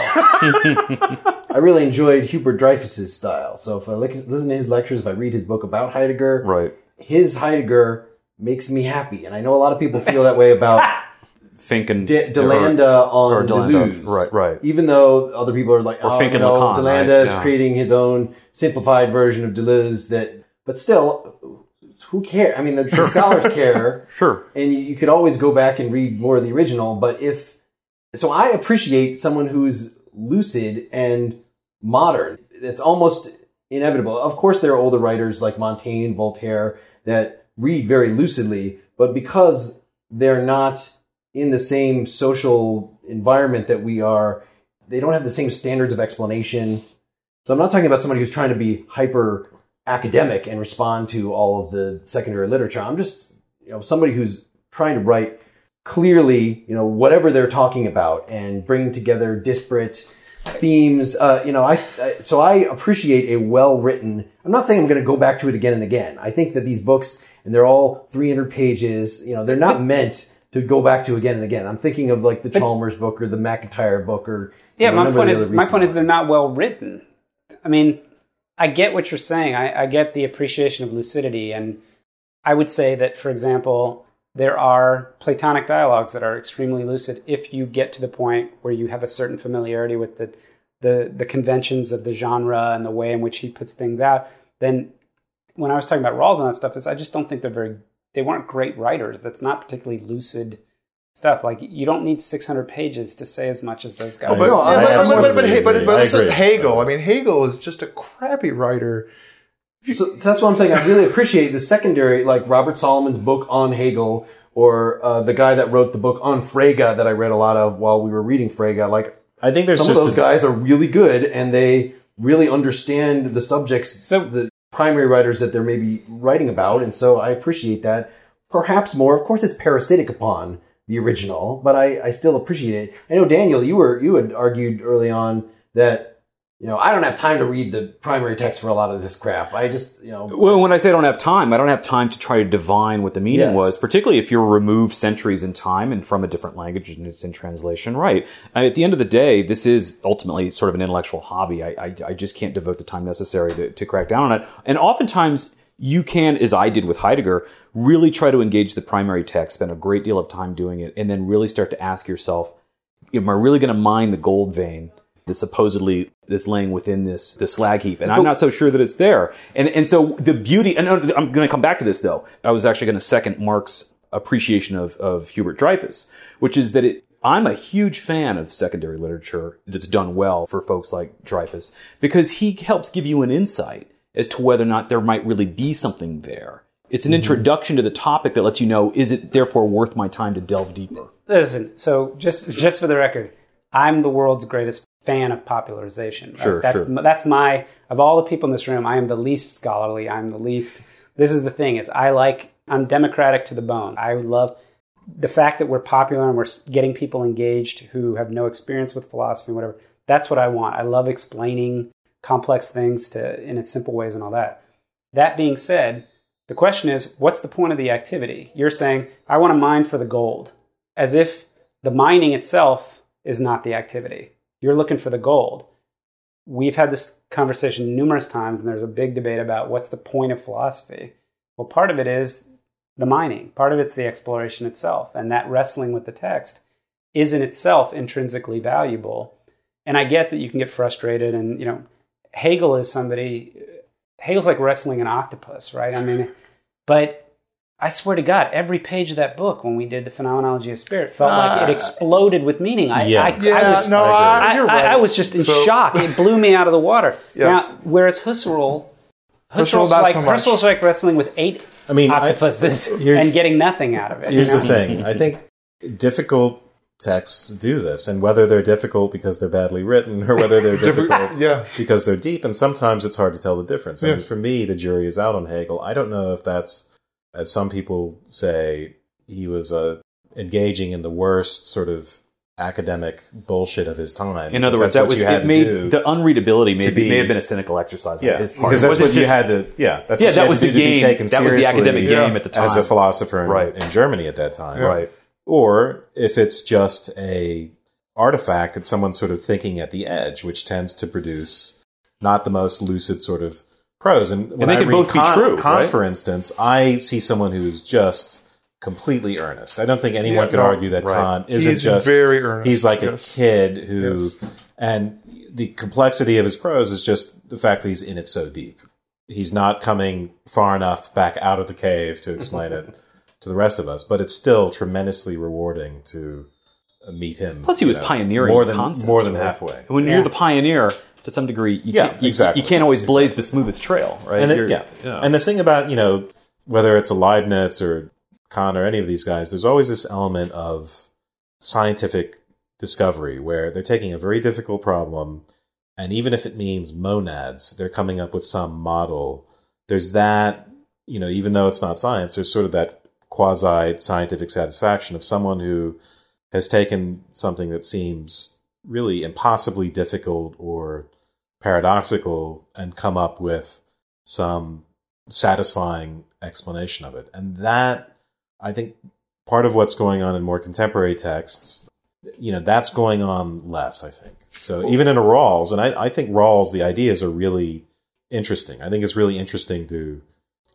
I really enjoyed Hubert Dreyfus's style. So if I listen to his lectures, if I read his book about Heidegger, right his Heidegger makes me happy, and I know a lot of people feel that way about fink and De- Delanda on or Delanda, Deleuze. right, right. Even though other people are like, Or oh, Fink you and know, Lacan, Delanda right? is Yeah. creating his own simplified version of Deleuze. That, but still, who cares? I mean, the, the scholars care. sure and you, you could always go back and read more of the original. But if so, I appreciate someone who's lucid and modern. It's almost inevitable. Of course, there are older writers like Montaigne, Voltaire that read very lucidly, but because they're not in the same social environment that we are, they don't have the same standards of explanation. So I'm not talking about somebody who's trying to be hyper academic and respond to all of the secondary literature. I'm just, you know, somebody who's trying to write clearly, you know, whatever they're talking about and bring together disparate themes. Uh, you know, I, I so I appreciate a well written. I'm not saying I'm going to go back to it again and again. I think that these books and they're all 300 pages. You know, they're not meant to go back to again and again. I'm thinking of like the Chalmers book or the MacIntyre book or Yeah, know, my point is my recent point is they're not well written. I mean, I get what you're saying. I, I get the appreciation of lucidity, and I would say that, for example, there are Platonic dialogues that are extremely lucid if you get to the point where you have a certain familiarity with the the, the conventions of the genre and the way in which he puts things out. Then, when I was talking about Rawls and that stuff, is I just don't think they're very they weren't great writers. That's not particularly lucid stuff. Like you don't need 600 pages to say as much as those guys. Oh, but, No, yeah, I but, but, but, absolutely but, hey, but, agree. but I listen. Hegel. I mean, Hegel is just a crappy writer. So, that's what I'm saying. I really appreciate the secondary, like Robert Solomon's book on Hegel, or uh, the guy that wrote the book on Frege that I read a lot of while we were reading Frege. Like I think there's some of those guys are really good, and they really understand the subjects, So- the primary writers that they're maybe writing about, and so I appreciate that. Perhaps more. Of course, it's parasitic upon the original, but I, I still appreciate it. I know Daniel, you were you had argued early on that you know I don't have time to read the primary text for a lot of this crap. I just you know Well, when I say I don't have time, I don't have time to try to divine what the meaning Yes. was, particularly if you're removed centuries in time and from a different language and it's in translation. Right. And at the end of the day, this is ultimately sort of an intellectual hobby. I, I, I just can't devote the time necessary to, to crack down on it. And oftentimes, you can, as I did with Heidegger, really try to engage the primary text, spend a great deal of time doing it, and then really start to ask yourself, am I really going to mine the gold vein that supposedly is laying within this this slag heap? And I'm not so sure that it's there. And and so the beauty, and I'm going to come back to this though. I was actually going to second Mark's appreciation of of Hubert Dreyfus, which is that it. I'm a huge fan of secondary literature that's done well for folks like Dreyfus because he helps give you an insight as to whether or not there might really be something there. It's an mm-hmm. introduction to the topic that lets you know is it therefore worth my time to delve deeper. Listen, so just just for the record, I'm the world's greatest fan of popularization. right? Sure, that's sure. that's my of all the people in this room, I am the least scholarly. I'm the least. This is the thing is I like I'm democratic to the bone. I love the fact that we're popular and we're getting people engaged who have no experience with philosophy and whatever. That's what I want. I love explaining complex things to in its simple ways and all that. That being said, the question is, what's the point of the activity? You're saying, I want to mine for the gold, as if the mining itself is not the activity. You're looking for the gold. We've had this conversation numerous times, and there's a big debate about what's the point of philosophy. Well, part of it is the mining. Part of it's the exploration itself, and that wrestling with the text is in itself intrinsically valuable. And I get that you can get frustrated, and you know, Hegel is somebody. Hegel's like wrestling an octopus, right? I mean, but I swear to God, every page of that book, when we did the phenomenology of spirit, felt like it uh, exploded with meaning. I, Yeah. I, Yeah, I was, no, I, I, you're right. I was just in So- shock. It blew me out of the water. Yes. Now, whereas Husserl, Husserl, Husserl's not like so much. Husserl's like wrestling with eight I mean, octopuses here's- and getting nothing out of it. Here's you the thing. I think difficult texts do this, and whether they're difficult because they're badly written or whether they're difficult yeah. because they're deep, and sometimes it's hard to tell the difference. I mean, Yes. for me, the jury is out on Hegel. I don't know if that's, as some people say, he was uh, engaging in the worst sort of academic bullshit of his time. In other words, that was it made the unreadability may, be, may have been a cynical exercise Yeah, on his part. because that's what you had to. Yeah, that's Yeah, what that you was had to the game. be taken That was the academic game at the time as a philosopher in, Right. in Germany at that time. right. Or if it's just a artifact that someone's sort of thinking at the edge, which tends to produce not the most lucid sort of prose. And when they I can read both be true, Kant, right? for instance, I see someone who's just completely earnest. I don't think anyone Yeah, could no, argue that right. Kant isn't He's just very earnest, He's like yes. a kid who, Yes. and the complexity of his prose is just the fact that he's in it so deep. He's not coming far enough back out of the cave to explain it to the rest of us, but it's still tremendously rewarding to uh, meet him. Plus, he was know, payioneering more than concepts, more than right? halfway. When Yeah. you're the pioneer, to some degree, you Yeah, can't, you, exactly. you can't always blaze the smoothest trail, right? And it- You're- yeah. and the thing about you know whether it's a Leibniz or Kant or any of these guys, there's always this element of scientific discovery where they're taking a very difficult problem, and even if it means monads, they're coming up with some model. There's that you know, even though it's not science, there's sort of that quasi scientific satisfaction of someone who has taken something that seems really impossibly difficult or paradoxical and come up with some satisfying explanation of it. And that, I think, part of what's going on in more contemporary texts, you know, that's going on less, I think. So even in a Rawls, and I, I think Rawls, the ideas are really interesting. I think it's really interesting to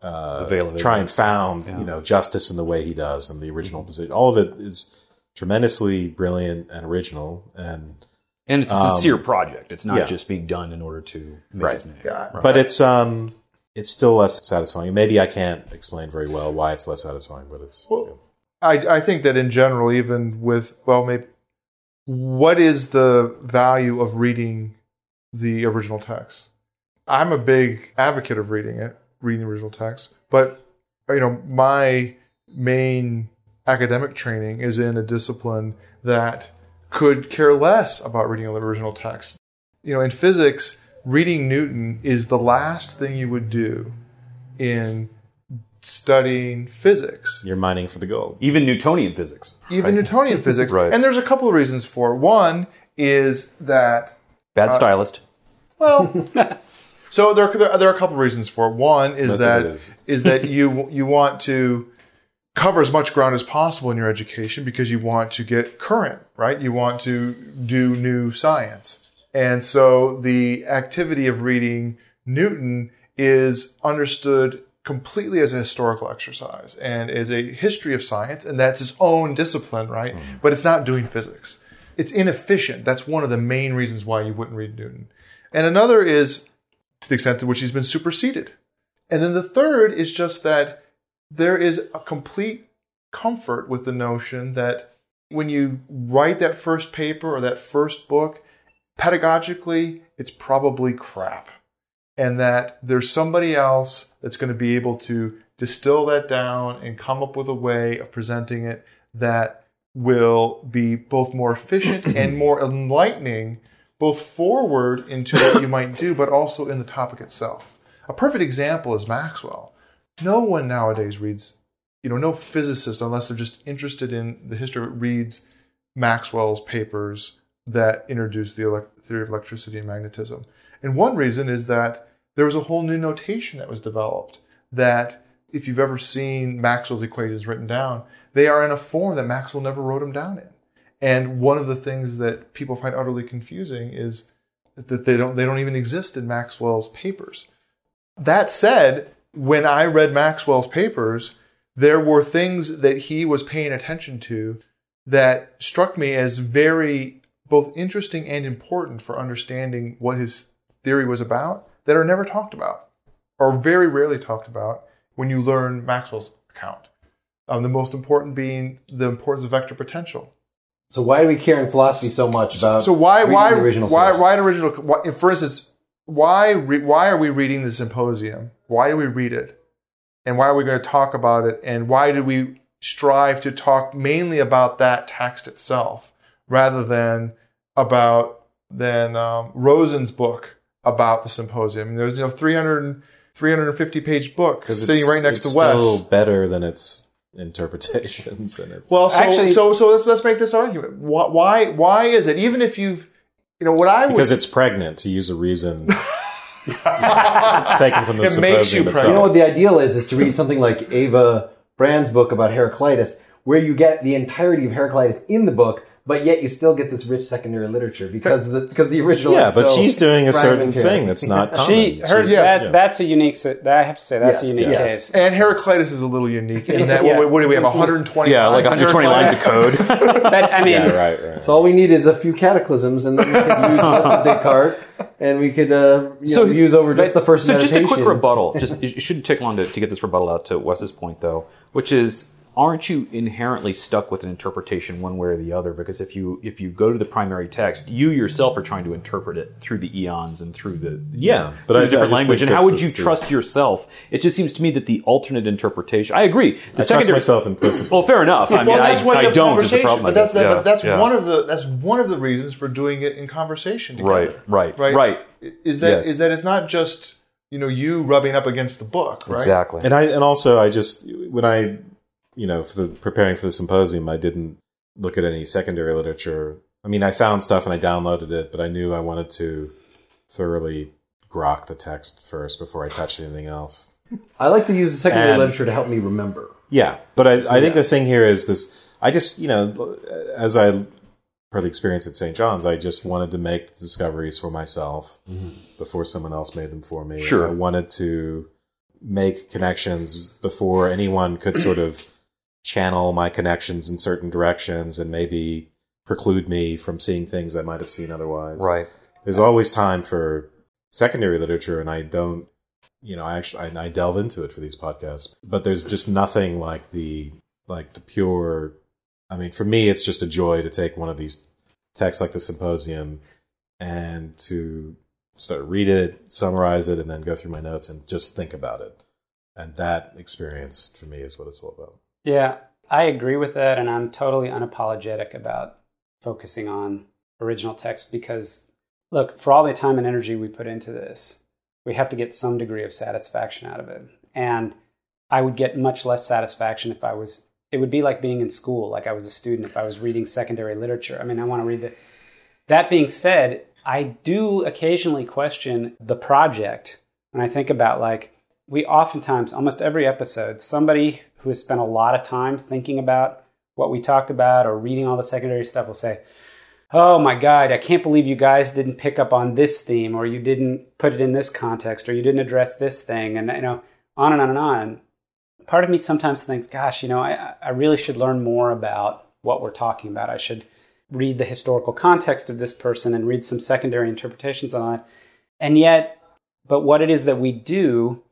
uh, try and found, Yeah. you know, justice in the way he does and the original position. All of it is tremendously brilliant and original and And it's a Um, sincere project. It's not yeah. just being done in order to make Right. his name. Yeah. Right. but it's um it's still less satisfying. Maybe I can't explain very well why it's less satisfying, but it's Well, I, I think that in general, even with, well, maybe, what is the value of reading the original text? I'm a big advocate of reading it, reading the original text, but, you know, my main academic training is in a discipline that could care less about reading the original text. You know, in physics, reading Newton is the last thing you would do in studying physics you're mining for the gold. Even Newtonian physics. even Newtonian physics. Right. And there's a couple of reasons for it. One is that, Bad uh, stylist. well, so there, there, there are a couple of reasons for it. One is Most that is. is that you you want to cover as much ground as possible in your education because you want to get current, right? You want to do new science. And so the activity of reading Newton is understood completely as a historical exercise and as a history of science, and that's its own discipline, right? Mm-hmm. But it's not doing physics. It's inefficient. That's one of the main reasons why you wouldn't read Newton. And another is to the extent to which he's been superseded. And then the third is just that there is a complete comfort with the notion that when you write that first paper or that first book, pedagogically, it's probably crap. And that there's somebody else that's going to be able to distill that down and come up with a way of presenting it that will be both more efficient and more enlightening, both forward into what you might do, but also in the topic itself. A perfect example is Maxwell. No one nowadays reads, you know, no physicist, unless they're just interested in the history reads Maxwell's papers that introduced the elec- theory of electricity and magnetism. And one reason is that there was a whole new notation that was developed that if you've ever seen Maxwell's equations written down, they are in a form that Maxwell never wrote them down in. And one of the things that people find utterly confusing is that they don't they don't even exist in Maxwell's papers. That said, when I read Maxwell's papers, there were things that he was paying attention to that struck me as very both interesting and important for understanding what his theory was about that are never talked about or very rarely talked about when you learn Maxwell's account. Um, the most important being the importance of vector potential. So why do we care in philosophy so much about? So why why original why source? why an original? Why, for instance, why re, why are we reading the symposium? Why do we read it? And why are we going to talk about it? And why do we strive to talk mainly about that text itself rather than about than um, Rosen's book about the symposium? And there's you know 300 350 page book sitting right next it's to Wes. Still better than its interpretations and its. Well, so Actually- so so let's let's make this argument. Why why, why is it even if you've you know what I would because it's pregnant, to use a reason taken from the It makes you symposium You know what the ideal is? Is to read something like Eva Brann's book about Heraclitus, where you get the entirety of Heraclitus in the book, but yet you still get this rich secondary literature because the because the original. yeah, is but so she's doing a certain thing that's not common. She, her, Yes. that, that's a unique. That I have to say, that's a unique yes. case. And Heraclitus is a little unique in that Yeah. what, what do we have 120 Yeah, like lines of 120 lines of code. But I mean, yeah, right, right. So all we need is a few cataclysms, and then we could use just a Descartes, and we could uh, you know, use over just the first So just a quick rebuttal. Just it shouldn't take long to, to get this rebuttal out to Wes's point, though, which is aren't you inherently stuck with an interpretation one way or the other? Because if you if you go to the primary text, you yourself are trying to interpret it through the eons and through the Yeah, but through I- the different I language. And how would that's you the- trust yourself? It just seems to me that the alternate interpretation. I agree. The I trust secondary. myself implicitly. Well, fair enough. I mean, well, that's I, why you I don't. Is the problem? But that's guess. Yeah, but that's yeah. one of the that's one of the reasons for doing it in conversation together. Right, right, right, right. Is that is Yes. that it's not just you know you rubbing up against the book, right? exactly. And I and also I just when I you know for the preparing for the symposium I didn't look at any secondary literature. I mean I found stuff and I downloaded it, but I knew I wanted to thoroughly grok the text first before I touched anything else. I like to use the secondary And- literature to help me remember. Yeah, but I, I think the thing here is this. I just, you know, as I per the experience at St. John's, I just wanted to make the discoveries for myself mm-hmm. before someone else made them for me. Sure. I wanted to make connections before anyone could sort of channel my connections in certain directions and maybe preclude me from seeing things I might have seen otherwise. right. There's always time for secondary literature, and I don't, you know, I actually I, I delve into it for these podcasts, but there's just nothing like the like the pure. I mean, for me, it's just a joy to take one of these texts like the symposium and to start read it, summarize it, and then go through my notes and just think about it. And that experience for me is what it's all about. Yeah, I agree with that, and I'm totally unapologetic about focusing on original text because, look, for all the time and energy we put into this, we have to get some degree of satisfaction out of it. And I would get much less satisfaction if I was, it would be like being in school, like I was a student, if I was reading secondary literature. I mean, I want to read the. That being said, I do occasionally question the project when I think about like, we oftentimes, almost every episode, somebody who has spent a lot of time thinking about what we talked about or reading all the secondary stuff will say, Oh my God, I can't believe you guys didn't pick up on this theme or you didn't put it in this context or you didn't address this thing. And, you know, on and on and on. Part of me sometimes thinks, gosh, you know, I, I really should learn more about what we're talking about. I should read the historical context of this person and read some secondary interpretations on it. And yet, but what it is that we do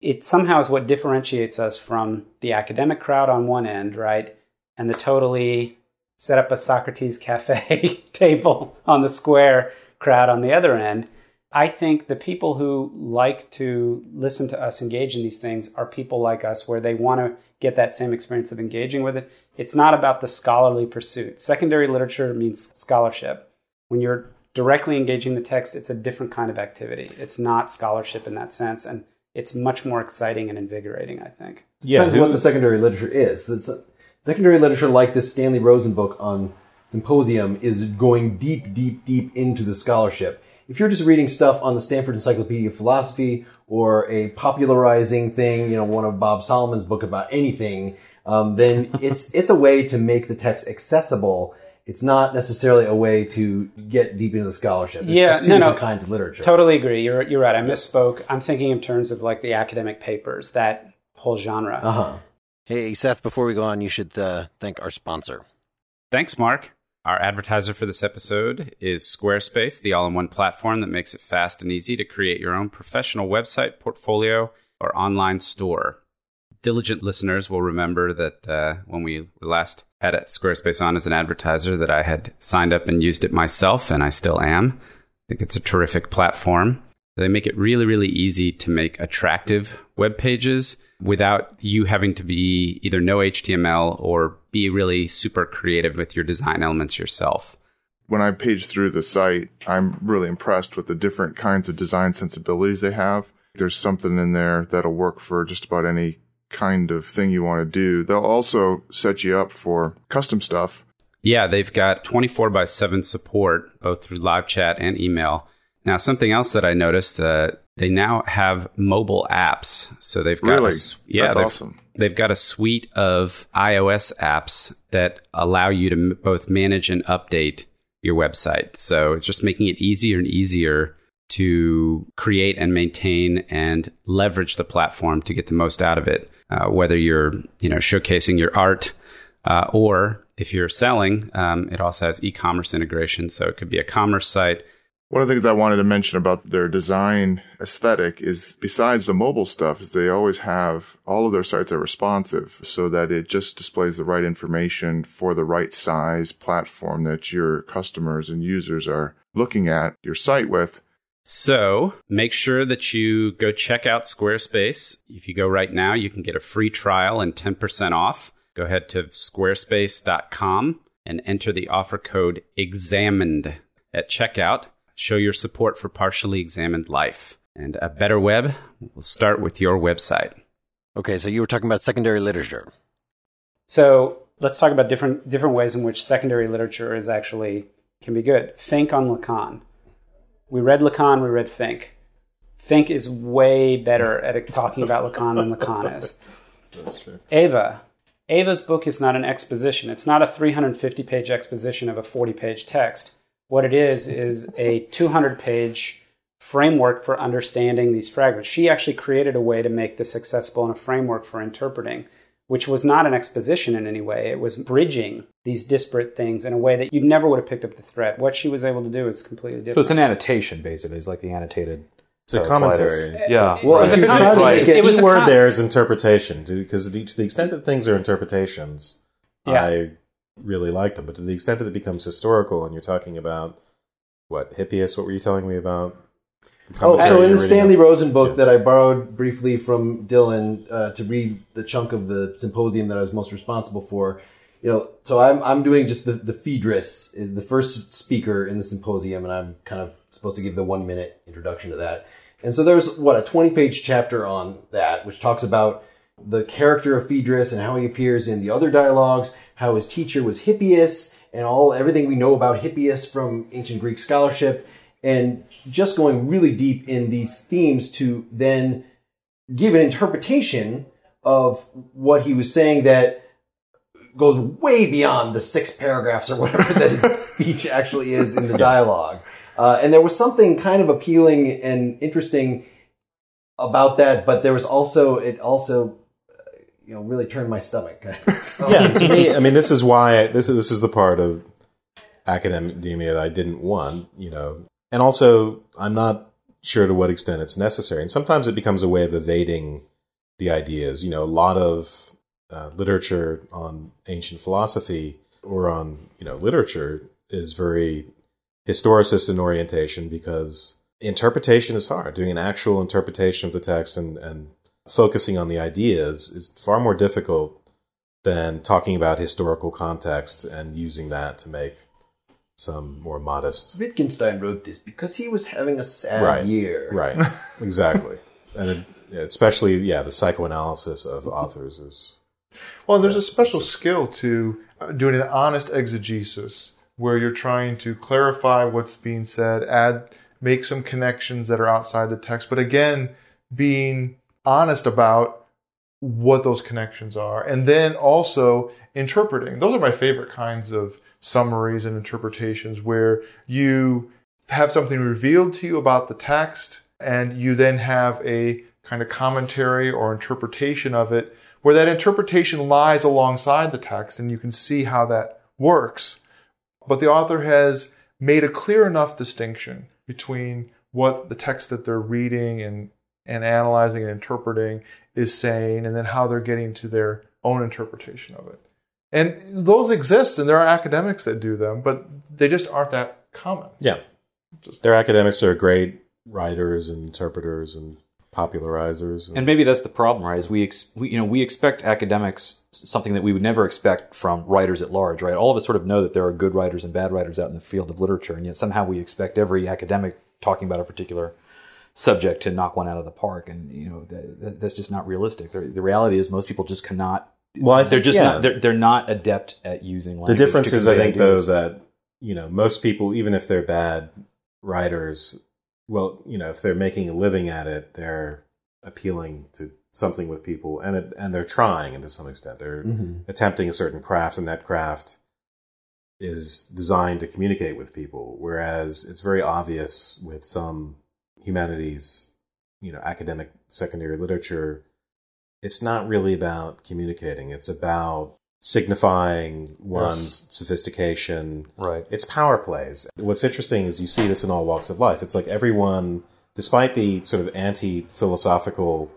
it somehow is what differentiates us from the academic crowd on one end, right? And the totally set up a Socrates cafe table on the square crowd on the other end. I think the people who like to listen to us engage in these things are people like us where they want to get that same experience of engaging with it. It's not about the scholarly pursuit. Secondary literature means scholarship. When you're directly engaging the text, it's a different kind of activity. It's not scholarship in that sense. And it's much more exciting and invigorating, I think. Yeah, Depends who- what the secondary literature is. The secondary literature, like this Stanley Rosen book on symposium, is going deep, deep, deep into the scholarship. If you're just reading stuff on the Stanford Encyclopedia of Philosophy or a popularizing thing, you know, one of Bob Solomon's book about anything, um, then it's it's a way to make the text accessible it's not necessarily a way to get deep into the scholarship. It's Yeah, just two no, no. kinds of literature. Totally agree. You're you're right. I misspoke. I'm thinking in terms of like the academic papers, that whole genre. Uh huh. Hey, Seth, before we go on, you should uh, thank our sponsor. Thanks, Mark. Our advertiser for this episode is Squarespace, the all in one platform that makes it fast and easy to create your own professional website, portfolio, or online store. Diligent listeners will remember that uh, when we last had Squarespace on as an advertiser, that I had signed up and used it myself, and I still am. I think it's a terrific platform. They make it really, really easy to make attractive web pages without you having to be either know HTML or be really super creative with your design elements yourself. when I page through the site, I'm really impressed with the different kinds of design sensibilities they have. There's something in there that'll work for just about any kind of thing you want to do. They'll also set you up for custom stuff. Yeah, they've got 24 by 7 support both through live chat and email. Now, something else that I noticed, uh, they now have mobile apps. So they've got Really? a, yeah, That's they've, awesome. they've got a suite of iOS apps that allow you to m- both manage and update your website. So it's just making it easier and easier to create and maintain and leverage the platform to get the most out of it. Uh, whether you're, you know, showcasing your art, uh, or if you're selling, um, it also has e-commerce integration. So it could be a commerce site. One of the things I wanted to mention about their design aesthetic is besides the mobile stuff is they always have all of their sites are responsive so that it just displays the right information for the right size platform that your customers and users are looking at your site with. So make sure that you go check out Squarespace. If you go right now, you can get a free trial and 10% off. Go ahead to squarespace.com and enter the offer code examined at checkout. Show your support for partially examined life. And a better web will start with your website. Okay, so you were talking about secondary literature. So let's talk about different different ways in which secondary literature is actually can be good. Think on Lacan. We read Lacan. We read Fink. Fink is way better at talking about Lacan than Lacan is. That's true. Eva. Eva's book is not an exposition. It's not a 350 page exposition of a 40 page text. What it is, is a 200 page framework for understanding these fragments. She actually created a way to make this accessible in a framework for interpreting, which was not an exposition in any way. It was bridging these disparate things in a way that you never would have picked up the thread. What she was able to do is completely different. So it's an annotation, basically. It's like the annotated. It's a uh, Heraclitus. commentary. Yeah. Well, Right. she was Right. trying to it- It was a word com- there is interpretation, because to the extent that things are interpretations, Yeah. I really like them. But to the extent that it becomes historical, and you're talking about what Hippias, what were you telling me about? Oh, so in the? Stanley Rosen book that I borrowed briefly from Dylan uh, to read the chunk of the symposium that I was most responsible for, you know, so I'm I'm doing just the the Phaedrus is the first speaker in the symposium, and I'm kind of supposed to give the one minute introduction to that. And so there's what a 20 page chapter on that, which talks about the character of Phaedrus and how he appears in the other dialogues, how his teacher was Hippias, and all everything we know about Hippias from ancient Greek scholarship, and just going really deep in these themes to then give an interpretation of what he was saying that goes way beyond the six paragraphs or whatever that his speech actually is in the dialogue. Uh, and there was something kind of appealing and interesting about that, but there was also it also uh, you know really turned my stomach. So- yeah, to me, I mean, this is why this is this is the part of academia that I didn't want, you know, and also I'm not sure to what extent it's necessary, and sometimes it becomes a way of evading the ideas. You know, a lot of uh, literature on ancient philosophy or on you know literature is very historicist in orientation because interpretation is hard. Doing an actual interpretation of the text and, and focusing on the ideas is far more difficult than talking about historical context and using that to make some more modest. Wittgenstein wrote this because he was having a sad Right. year. Right, exactly. And it, especially, yeah, the psychoanalysis of authors is. Well, there's a special skill to uh, doing an honest exegesis where you're trying to clarify what's being said, add, make some connections that are outside the text, but again, being honest about what those connections are. And then also interpreting. Those are my favorite kinds of summaries and interpretations where you have something revealed to you about the text and you then have a kind of commentary or interpretation of it where that interpretation lies alongside the text and you can see how that works. But the author has made a clear enough distinction between what the text that they're reading and, and analyzing and interpreting is saying and then how they're getting to their own interpretation of it. And those exist and there are academics that do them, but they just aren't that common. Yeah. Just Their academics are great writers and interpreters and popularizers. And maybe that's the problem, right? Is we, ex- we, you know, we expect academics something that we would never expect from writers at large, right? All of us sort of know that there are good writers and bad writers out in the field of literature, and yet somehow we expect every academic talking about a particular subject to knock one out of the park, and you know that, that, that's just not realistic. The, the reality is most people just cannot. Well, they're just yeah. not. They're, they're not adept at using language. the difference is, I think, though, that you know most people, even if they're bad writers, well, you know, if they're making a living at it, they're appealing to something with people, and it, and they're trying, and to some extent, they're mm-hmm. attempting a certain craft, and that craft is designed to communicate with people. Whereas it's very obvious with some humanities, you know, academic secondary literature, it's not really about communicating. It's about signifying one's sophistication. Right. It's power plays. What's interesting is you see this in all walks of life. It's like everyone, despite the sort of anti philosophical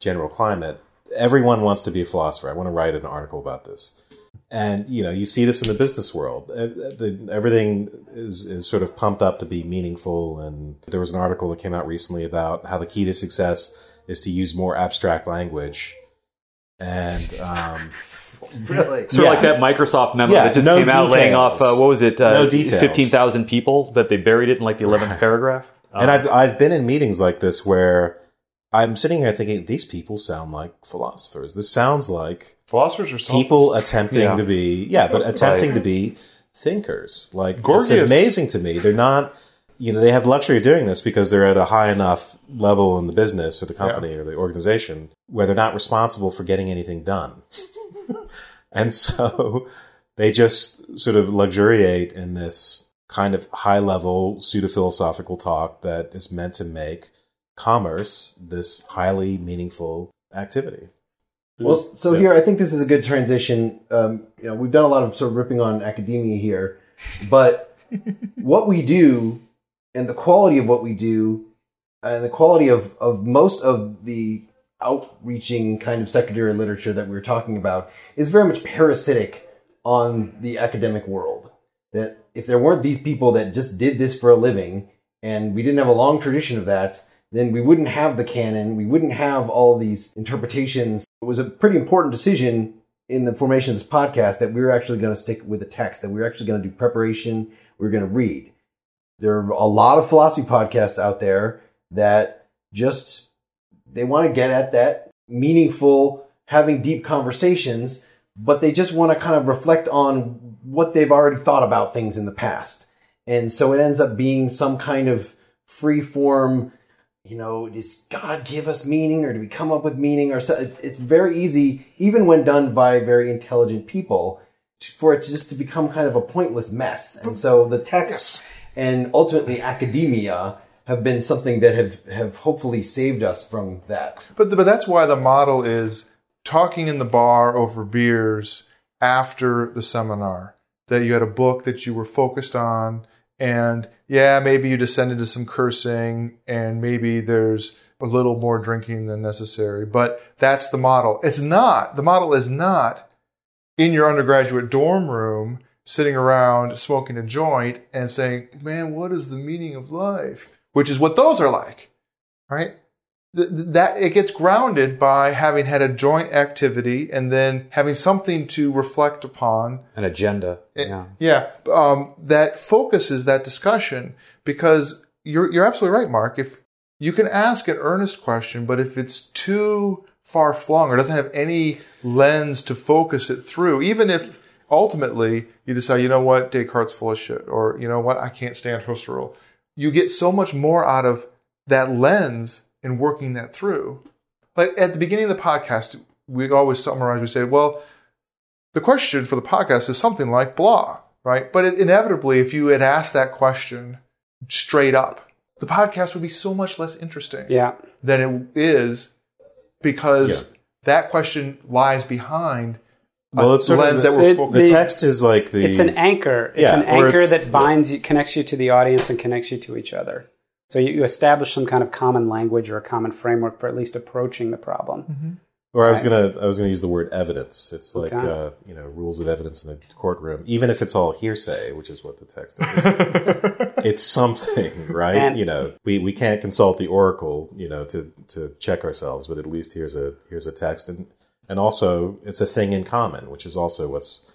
general climate, everyone wants to be a philosopher. I want to write an article about this. And you know, you see this in the business world. Everything is, is sort of pumped up to be meaningful. And there was an article that came out recently about how the key to success is to use more abstract language. And um, Really? Sort Yeah. of like that Microsoft memo Yeah, that just no came out laying off, uh, what was it, uh, No details. 15,000 people that they buried it in like the 11th paragraph? And I've I've been in meetings like this where I'm sitting here thinking these people sound like philosophers. This sounds like Philosophers are selfish. people attempting Yeah. to be yeah, but attempting Right. to be thinkers. Like Gorgias. it's amazing to me. They're not you know, they have the luxury of doing this because they're at a high enough level in the business or the company or the organization where they're not responsible for getting anything done. and so they just sort of luxuriate in this kind of high level pseudo philosophical talk that is meant to make commerce this highly meaningful activity. Well, so Yeah. here I think this is a good transition. Um, you know, we've done a lot of sort of ripping on academia here, but what we do and the quality of what we do and the quality of, of most of the outreaching kind of secondary literature that we were talking about is very much parasitic on the academic world. That if there weren't these people that just did this for a living and we didn't have a long tradition of that, then we wouldn't have the canon, we wouldn't have all these interpretations. It was a pretty important decision in the formation of this podcast that we were actually going to stick with the text, that we were actually going to do preparation, we were going to read. There are a lot of philosophy podcasts out there that just they want to get at that meaningful, having deep conversations, but they just want to kind of reflect on what they've already thought about things in the past. And so it ends up being some kind of free form, you know, does God give us meaning or do we come up with meaning or so? It's very easy, even when done by very intelligent people, for it just to become kind of a pointless mess. And so the text and ultimately academia have been something that have, have hopefully saved us from that. But but that's why the model is talking in the bar over beers after the seminar. That you had a book that you were focused on, and yeah, maybe you descend into some cursing, and maybe there's a little more drinking than necessary. But that's the model. It's not. The model is not in your undergraduate dorm room sitting around smoking a joint and saying, "Man, what is the meaning of life?" Which is what those are like, right? th- th- that it gets grounded by having had a joint activity and then having something to reflect upon. An agenda. It- yeah. yeah, um, that focuses that discussion because you're you're absolutely right, Mark. If you can ask an earnest question, but if it's too far flung or doesn't have any lens to focus it through, even if ultimately you decide, you know what, Descartes' full of shit, or you know what, I can't stand Husserl, you get so much more out of that lens in working that through. Like at the beginning of the podcast, we always summarize. We say, well, the question for the podcast is something like blah, right? But it, inevitably, if you had asked that question straight up, the podcast would be so much less interesting Yeah. than it is because that question lies behind Well, it's sort of the- that we're it- The The- text is like the. It's an anchor. It's Yeah, an anchor it's- that binds you, connects you to the audience and connects you to each other. So you, you establish some kind of common language or a common framework for at least approaching the problem. Or I was gonna I was gonna use the word evidence. It's like Okay. uh, you know rules of evidence in a courtroom, even if it's all hearsay, which is what the text is. it's something, right? And- you know, we, we can't consult the oracle, you know, to to check ourselves, but at least here's a here's a text, and and also it's a thing in common, which is also what's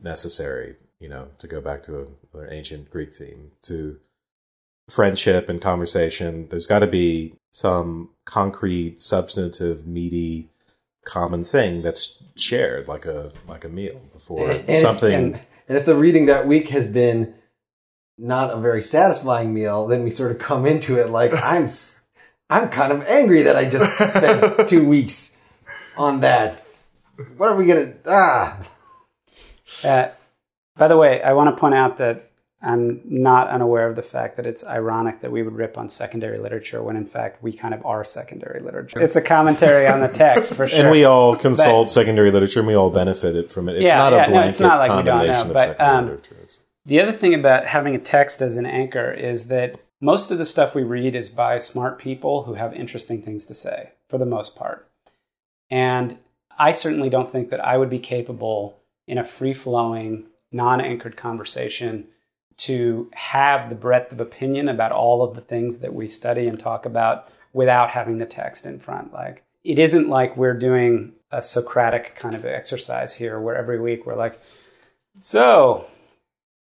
necessary. You know, to go back to a, an ancient Greek theme to friendship and conversation. There's got to be some concrete, substantive, meaty common thing that's shared like a like a meal before And if- something and, and if the reading that week has been not a very satisfying meal, then we sort of come into it like I'm i'm kind of angry that I just spent two weeks on that. What are we gonna ah? Uh, by the way, I want to point out that I'm not unaware of the fact that it's ironic that we would rip on secondary literature when in fact we kind of are secondary literature. It's a commentary on the text for sure. and we all consult secondary literature and we all benefited from it it's Yeah, not yeah, a no, blanket it's not like we don't condemnation know, of but, secondary um, literature It's- The other thing about having a text as an anchor is that most of the stuff we read is by smart people who have interesting things to say, for the most part. And I certainly don't think that I would be capable in a free flowing, non anchored conversation to have the breadth of opinion about all of the things that we study and talk about without having the text in front. Like, it isn't like we're doing a Socratic kind of exercise here where every week we're like, so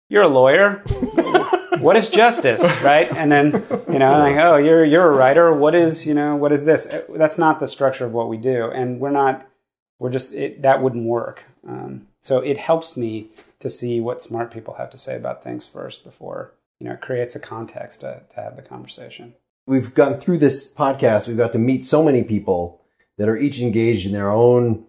you're a lawyer. what is justice, right? And then you know, like, oh, you're you're a writer. What is you know, what is this? Uh, That's not the structure of what we do, and we're not. We're just it, that wouldn't work. Um, so it helps me to see what smart people have to say about things first before you know it creates a context to, to have the conversation. We've gone through this podcast. We've got to meet so many people that are each engaged in their own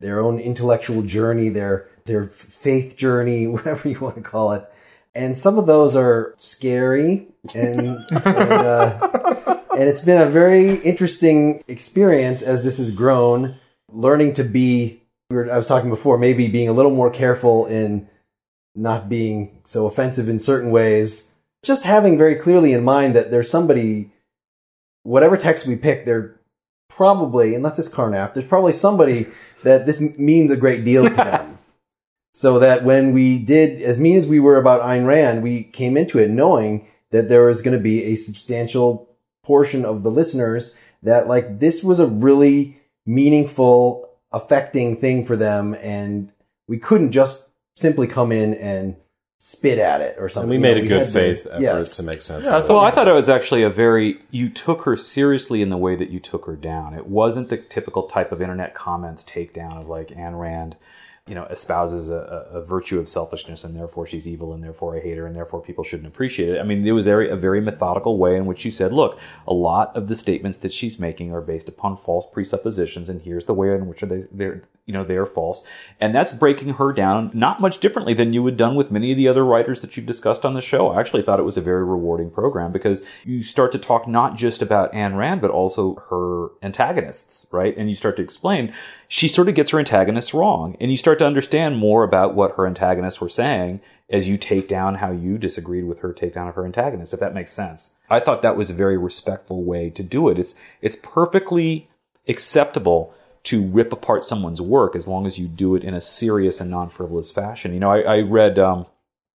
their own intellectual journey, their their faith journey, whatever you want to call it. And some of those are scary, and and, uh, and it's been a very interesting experience as this has grown. Learning to be, I was talking before, maybe being a little more careful in not being so offensive in certain ways. Just having very clearly in mind that there's somebody, whatever text we pick, they're probably, unless it's Carnap, there's probably somebody that this means a great deal to them. so that when we did, as mean as we were about Ayn Rand, we came into it knowing that there was going to be a substantial portion of the listeners that like this was a really meaningful, affecting thing for them, and we couldn't just simply come in and spit at it or and something. we You made know, a we good had to- faith effort yes. to make sense Yeah, I of it. thought Well, I thought it was actually a very you took her seriously in the way that you took her down. It wasn't the typical type of internet comments takedown of like Ayn Rand, you know, espouses a, a, virtue of selfishness and therefore she's evil and therefore I hate her and therefore people shouldn't appreciate it. I mean, it was a very methodical way in which she said, look, a lot of the statements that she's making are based upon false presuppositions and here's the way in which they, they're, you know, they are false. And that's breaking her down not much differently than you had done with many of the other writers that you've discussed on the show. I actually thought it was a very rewarding program because you start to talk not just about Ayn Rand, but also her antagonists, right? And you start to explain she sort of gets her antagonists wrong. And you start to understand more about what her antagonists were saying as you take down how you disagreed with her takedown of her antagonists, if that makes sense. I thought that was a very respectful way to do it. It's, it's perfectly acceptable to rip apart someone's work as long as you do it in a serious and non-frivolous fashion. You know, I, I read um,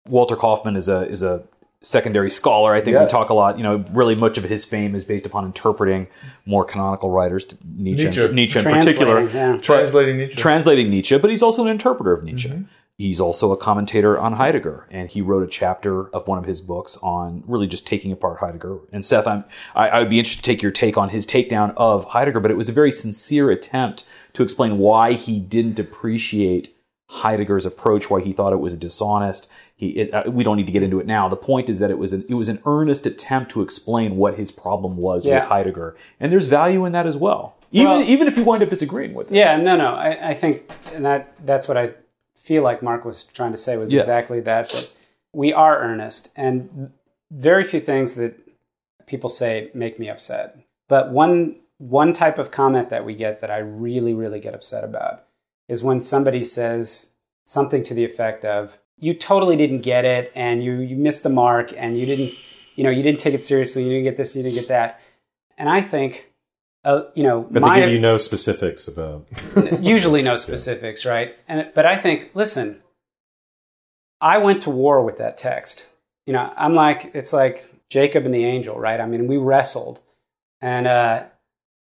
Walter Kaufmann is a is a secondary scholar. I think we talk a lot. You know, really much of his fame is based upon interpreting more canonical writers, Nietzsche, Nietzsche. Nietzsche in particular, Translating, yeah. Translating Nietzsche. translating Nietzsche, but he's also an interpreter of Nietzsche. Mm-hmm. He's also a commentator on Heidegger, and he wrote a chapter of one of his books on really just taking apart Heidegger. And Seth, I'm, I, I would be interested to take your take on his takedown of Heidegger, but it was a very sincere attempt to explain why he didn't appreciate Heidegger's approach, why he thought it was dishonest. He, it, uh, we don't need to get into it now. The point is that it was an, it was an earnest attempt to explain what his problem was Yeah. with Heidegger, and there's value in that as well. even Well- even if you wind up disagreeing with it. Yeah, no, no. I, I think, and that that's what I feel like Mark was trying to say was Yeah. exactly that. That we are earnest, and very few things that people say make me upset. But one one type of comment that we get that I really, really get upset about is when somebody says something to the effect of, "You totally didn't get it, and you you missed the mark, and you didn't, you know, you didn't take it seriously. You didn't get this, you didn't get that." And I think. Uh, you know, But my, they give you no specifics about. usually no specifics, right? And but I think, listen, I went to war with that text. You know, I'm like, it's like Jacob and the angel, right? I mean, we wrestled, and uh,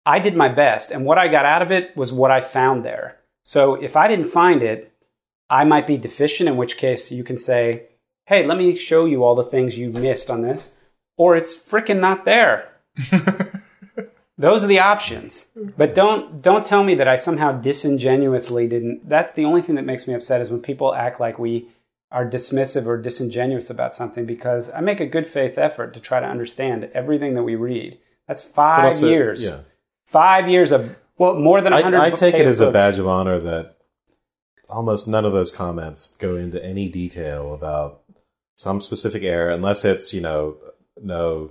I did my best, and what I got out of it was what I found there. So if I didn't find it, I might be deficient. In which case, you can say, "Hey, let me show you all the things you missed on this," or it's freaking not there. Those are the options. But don't don't tell me that I somehow disingenuously didn't. That's the only thing that makes me upset is when people act like we are dismissive or disingenuous about something because I make a good faith effort to try to understand everything that we read. That's five also- years. Yeah. Five years of Well, more than a hundred. I, I take it as a badge of honor that almost none of those comments go into any detail about some specific error, unless it's you know no.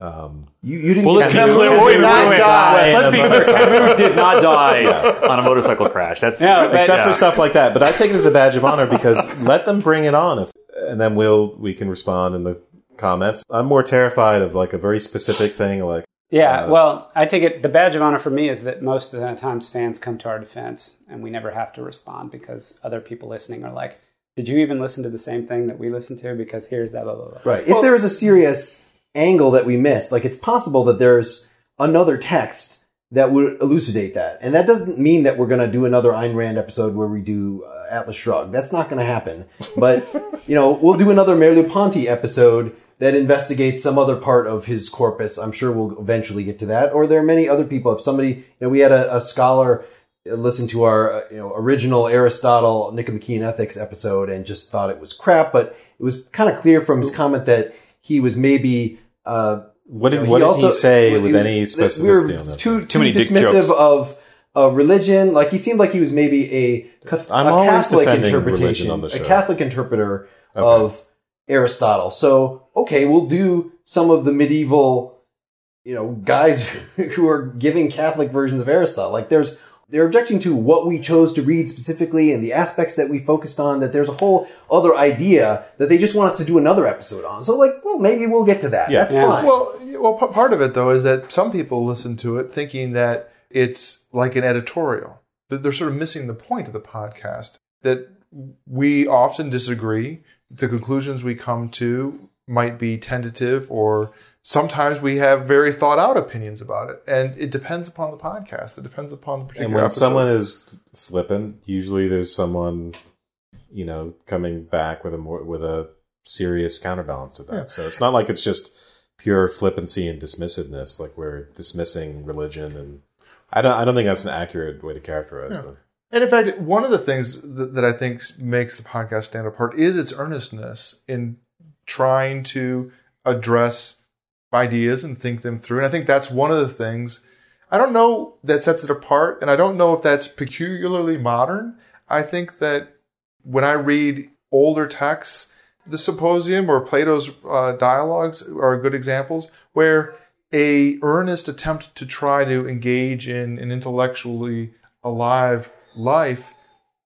Um, You, you didn't Well, let's get be You Wait, did wait, not wait, die. wait. Let's be clear. Camus did not die on a motorcycle crash. That's yeah, but- except yeah. for stuff like that. But I take it as a badge of honor because let them bring it on, if, and then we'll we can respond in the comments. I'm more terrified of like a very specific thing, like Yeah, Uh, well, I take it the badge of honor for me is that most of the times fans come to our defense and we never have to respond because other people listening are like, "Did you even listen to the same thing that we listened to?" Because here's that blah blah blah. Right. If there is a serious angle that we missed, like it's possible that there's another text that would elucidate that. And that doesn't mean that we're going to do another Ayn Rand episode where we do uh, Atlas Shrugged. That's not going to happen. But, you know, we'll do another Merleau-Ponty episode that investigates some other part of his corpus. I'm sure we'll eventually get to that. Or there are many other people. If somebody, you know, we had a, a scholar listen to our, uh, you know, original Aristotle Nicomachean Ethics episode and just thought it was crap, but it was kind of clear from his comment that he was maybe, uh, what did you know, what did also- he say he- with any that we specificity were on that? Too, too, many dick dismissive jokes. of uh, religion. Like he seemed like he was maybe a, Cath- I'm a always Catholic defending interpretation, religion on the a. Catholic interpreter of Aristotle. So okay, we'll do some of the medieval, you know, guys who are giving Catholic versions of Aristotle. Like there's. They're objecting to what we chose to read specifically and the aspects that we focused on, that there's a whole other idea that they just want us to do another episode on. So like, well, maybe we'll get to that. Yeah. That's Yeah. fine. Well, well, p- part of it though is that some people listen to it thinking that it's like an editorial. That they're sort of missing the point of the podcast. That we often disagree. The conclusions we come to might be tentative, or sometimes we have very thought out opinions about it. And it depends upon the podcast. It depends upon the particular And when episode. someone is flippant, usually there's someone, you know, coming back with a more with a serious counterbalance to that. So it's not like it's just pure flippancy and dismissiveness, like we're dismissing religion and I don't I don't think that's an accurate way to characterize them. And in fact, one of the things that, that I think makes the podcast stand apart is its earnestness in trying to address ideas and think them through. And I think that's one of the things I don't know that sets it apart. And I don't know if that's peculiarly modern. I think that when I read older texts, the Symposium or Plato's uh, dialogues are good examples where a earnest attempt to try to engage in an intellectually alive life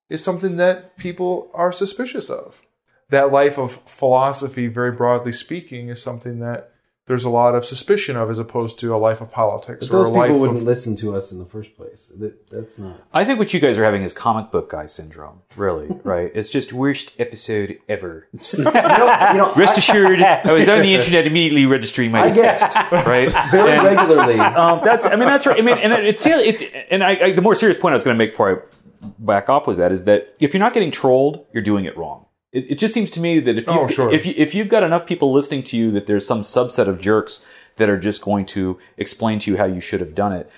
is something that people are suspicious of. That life of philosophy, very broadly speaking, is something that there's a lot of suspicion of as opposed to a life of politics But or a life people wouldn't of listen to us in the first place. That, that's not. I think what you guys are having is comic book guy syndrome. Really, right? It's just worst episode ever. You know, you know, Rest I- assured, I was on the internet immediately registering my I disgust. Right? very And- regularly. um, that's I mean that's right. I mean, and it, it, it and I, I the more serious point I was going to make before I back off with that is that if you're not getting trolled, you're doing it wrong. It, it just seems to me that if you Oh, sure. if you, if you've got enough people listening to you, that there's some subset of jerks that are just going to explain to you how you should have done it.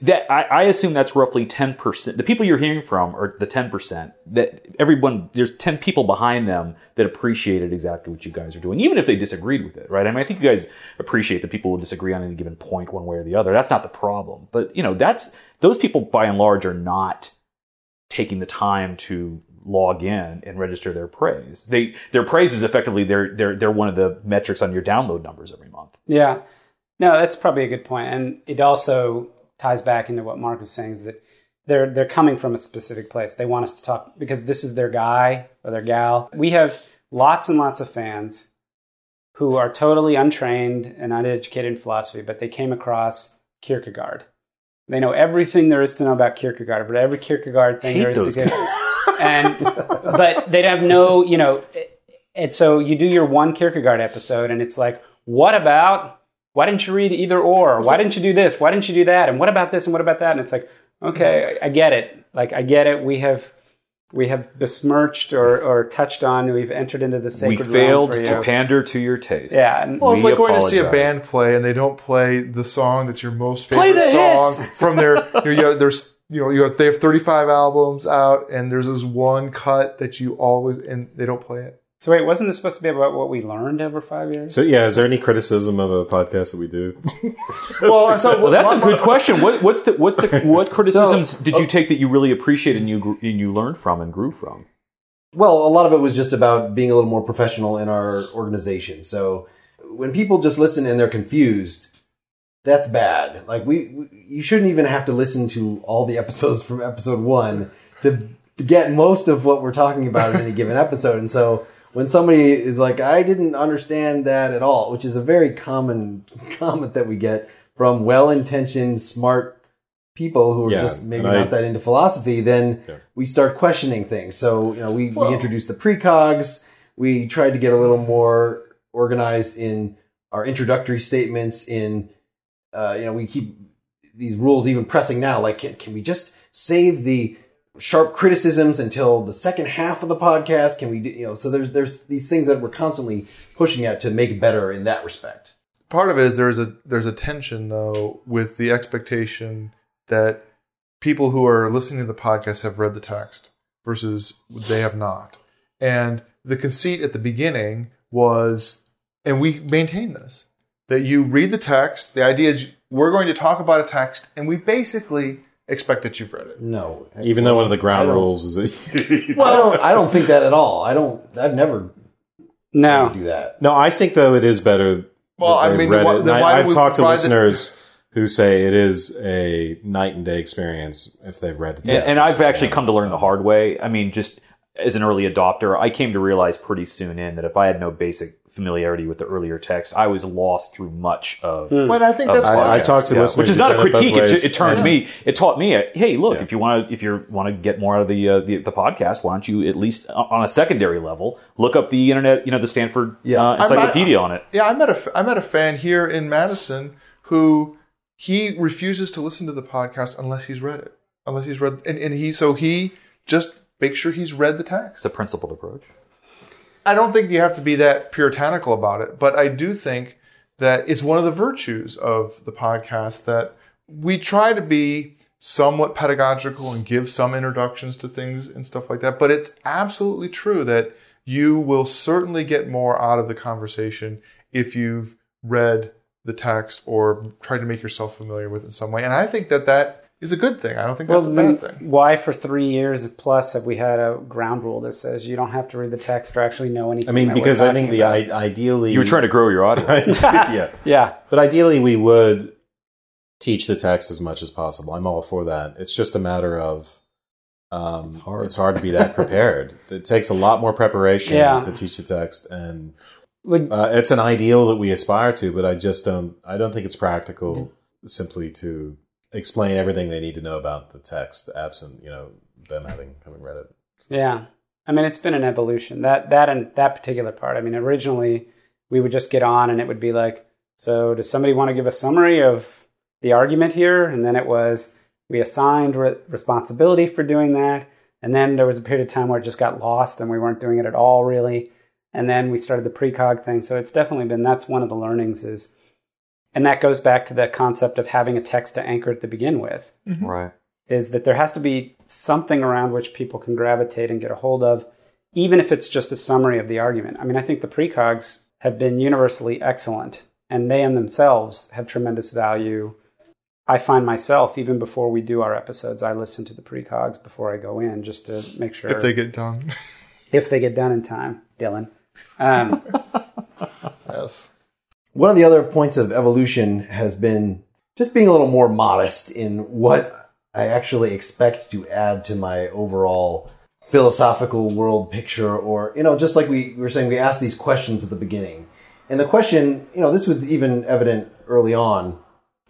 that I, I assume that's roughly 10%. The people you're hearing from are the 10%. That everyone, there's 10 people behind them that appreciated exactly what you guys are doing, even if they disagreed with it, right? I mean, I think you guys appreciate that people will disagree on any given point one way or the other. That's not the problem. But, you know, that's, those people by and large are not taking the time to log in and register their praise. They, their praise is effectively, they're, they're, they're one of the metrics on your download numbers every month. Yeah. No, that's probably a good point. And it also ties back into what Mark was saying is that they're they're coming from a specific place. They want us to talk because this is their guy or their gal. We have lots and lots of fans who are totally untrained and uneducated in philosophy, but they came across Kierkegaard. They know everything there is to know about Kierkegaard, but every Kierkegaard thing there is to get. And but they'd have no, you know, and so you do your one Kierkegaard episode, and it's like, what about? Why didn't you read either or? Why didn't you do this? Why didn't you do that? And what about this? And what about that? And it's like, okay, I get it. Like I get it. We have we have besmirched or, or touched on. We've entered into the We sacred realm failed for you. to pander to your taste. Yeah, and- Well, it's We like going to see a band play and they don't play the song that's your most Play favorite the song hits! from their. You know, there's you know you have, they have 35 albums out and there's this one cut that you always and they don't play it. So wait, wasn't this supposed to be about what we learned over five years? So yeah, is there any criticism of a podcast that we do? Well, I thought, Well, that's a good question. What, what's the what's the what criticisms did oh. you uh, take that you really appreciated and you and you learned from and grew from? Well, a lot of it was just about being a little more professional in our organization. So when people just listen and they're confused, that's bad. Like we, we you shouldn't even have to listen to all the episodes from episode one to get most of what we're talking about in any given episode. And so when somebody is like, I didn't understand that at all, which is a very common comment that we get from well-intentioned, smart people who are Yeah, just maybe and I- not that into philosophy, then Yeah. we start questioning things. So, you know, we, we introduced the precogs. We tried to get a little more organized in our introductory statements. In, uh, you know, we keep these rules even pressing now. Like, can, can we just save the sharp criticisms until the second half of the podcast? Can we, do, you know, so there's there's these things that we're constantly pushing at to make better in that respect. part of it is there's a there's a tension though with the expectation that people who are listening to the podcast have read the text versus they have not. And the conceit at the beginning was, and we maintain this, that you read the text. The idea is we're going to talk about a text, and we basically expect that you've read it. No, Even though one of the I ground don't- rules is that Well, I don't, I don't think that at all. I don't. I've never No. do that. No, I think though it is better. Well, that I they've mean, read why- it. Then I, why do I've we talked to provide the- listeners who say it is a night and day experience if they've read the And, text. and I've actually come to learn the hard way. I mean, just as an early adopter, I came to realize pretty soon in that if I had no basic familiarity with the earlier text, I was lost through much of. But I think that's the haven't. I, I talked to Yeah, listeners, which is not a done it both critique. It, ju- it turned me. It taught me. uh, Hey, look, Yeah. if you want to, if you want to get more out of the, uh, the the podcast, why don't you at least uh, on a secondary level look up the internet, you know, the Stanford Yeah. uh, encyclopedia on it. Yeah, I met a f- I met a fan here in Madison who he refuses to listen to the podcast unless he's read it. Unless he's read and, and he so he just makes sure he's read the text. It's a principled approach. I don't think you have to be that puritanical about it, but I do think that it's one of the virtues of the podcast that we try to be somewhat pedagogical and give some introductions to things and stuff like that. But it's absolutely true that you will certainly get more out of the conversation if you've read the text or tried to make yourself familiar with it in some way. And I think that that is a good thing. I don't think that's a then bad thing. why for three years plus have we had a ground rule that says you don't have to read the text or actually know anything? I mean, because I think the? I, ideally You were trying to grow your audience. yeah, yeah, but ideally we would teach the text as much as possible. I'm all for that. It's just a matter of um, it's hard. It's hard to be that prepared. it takes a lot more preparation Yeah. to teach the text, and Would- uh, it's an ideal that we aspire to. But I just don't. I don't think it's practical simply to explain everything they need to know about the text, absent you know them having having read it. Yeah, I mean, it's been an evolution. That that and that particular part. I mean, originally we would just get on and it would be like, so does somebody want to give a summary of the argument here? And then it was we assigned re- responsibility for doing that, and then there was a period of time where it just got lost and we weren't doing it at all really. And then we started the precog thing. So it's definitely been that's one of the learnings is And that goes back to the concept of having a text to anchor it to begin with. Right. Is that there has to be something around which people can gravitate and get a hold of, even if it's just a summary of the argument. I mean, I think the precogs have been universally excellent, and they in themselves have tremendous value. I find myself, even before we do our episodes, I listen to the precogs before I go in just to make sure If they get done. if they get done in time, Dylan. Um, yes. One of the other points of evolution has been just being a little more modest in what I actually expect to add to my overall philosophical world picture, or, you know, just like we, we were saying, we asked these questions at the beginning. And the question, you know, this was even evident early on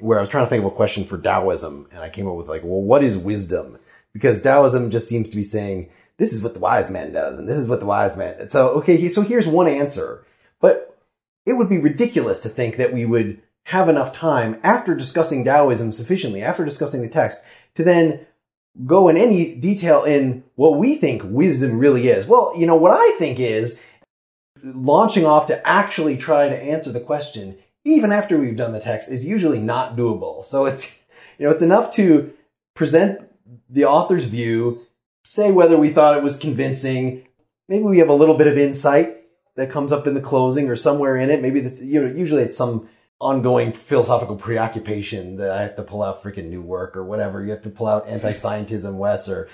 where I was trying to think of a question for Taoism, and I came up with like, well, what is wisdom? Because Taoism just seems to be saying, this is what the wise man does, and this is what the wise man. So, okay, so here's one answer. But it would be ridiculous to think that we would have enough time after discussing Taoism sufficiently, after discussing the text, to then go in any detail in what we think wisdom really is. Well, you know, what I think is launching off to actually try to answer the question, even after we've done the text, is usually not doable. So it's, you know, it's enough to present the author's view, say whether we thought it was convincing, maybe we have a little bit of insight that comes up in the closing or somewhere in it. Maybe the, you know, usually it's some ongoing philosophical preoccupation that I have to pull out freaking new work or whatever. You have to pull out anti-scientism, Wes, or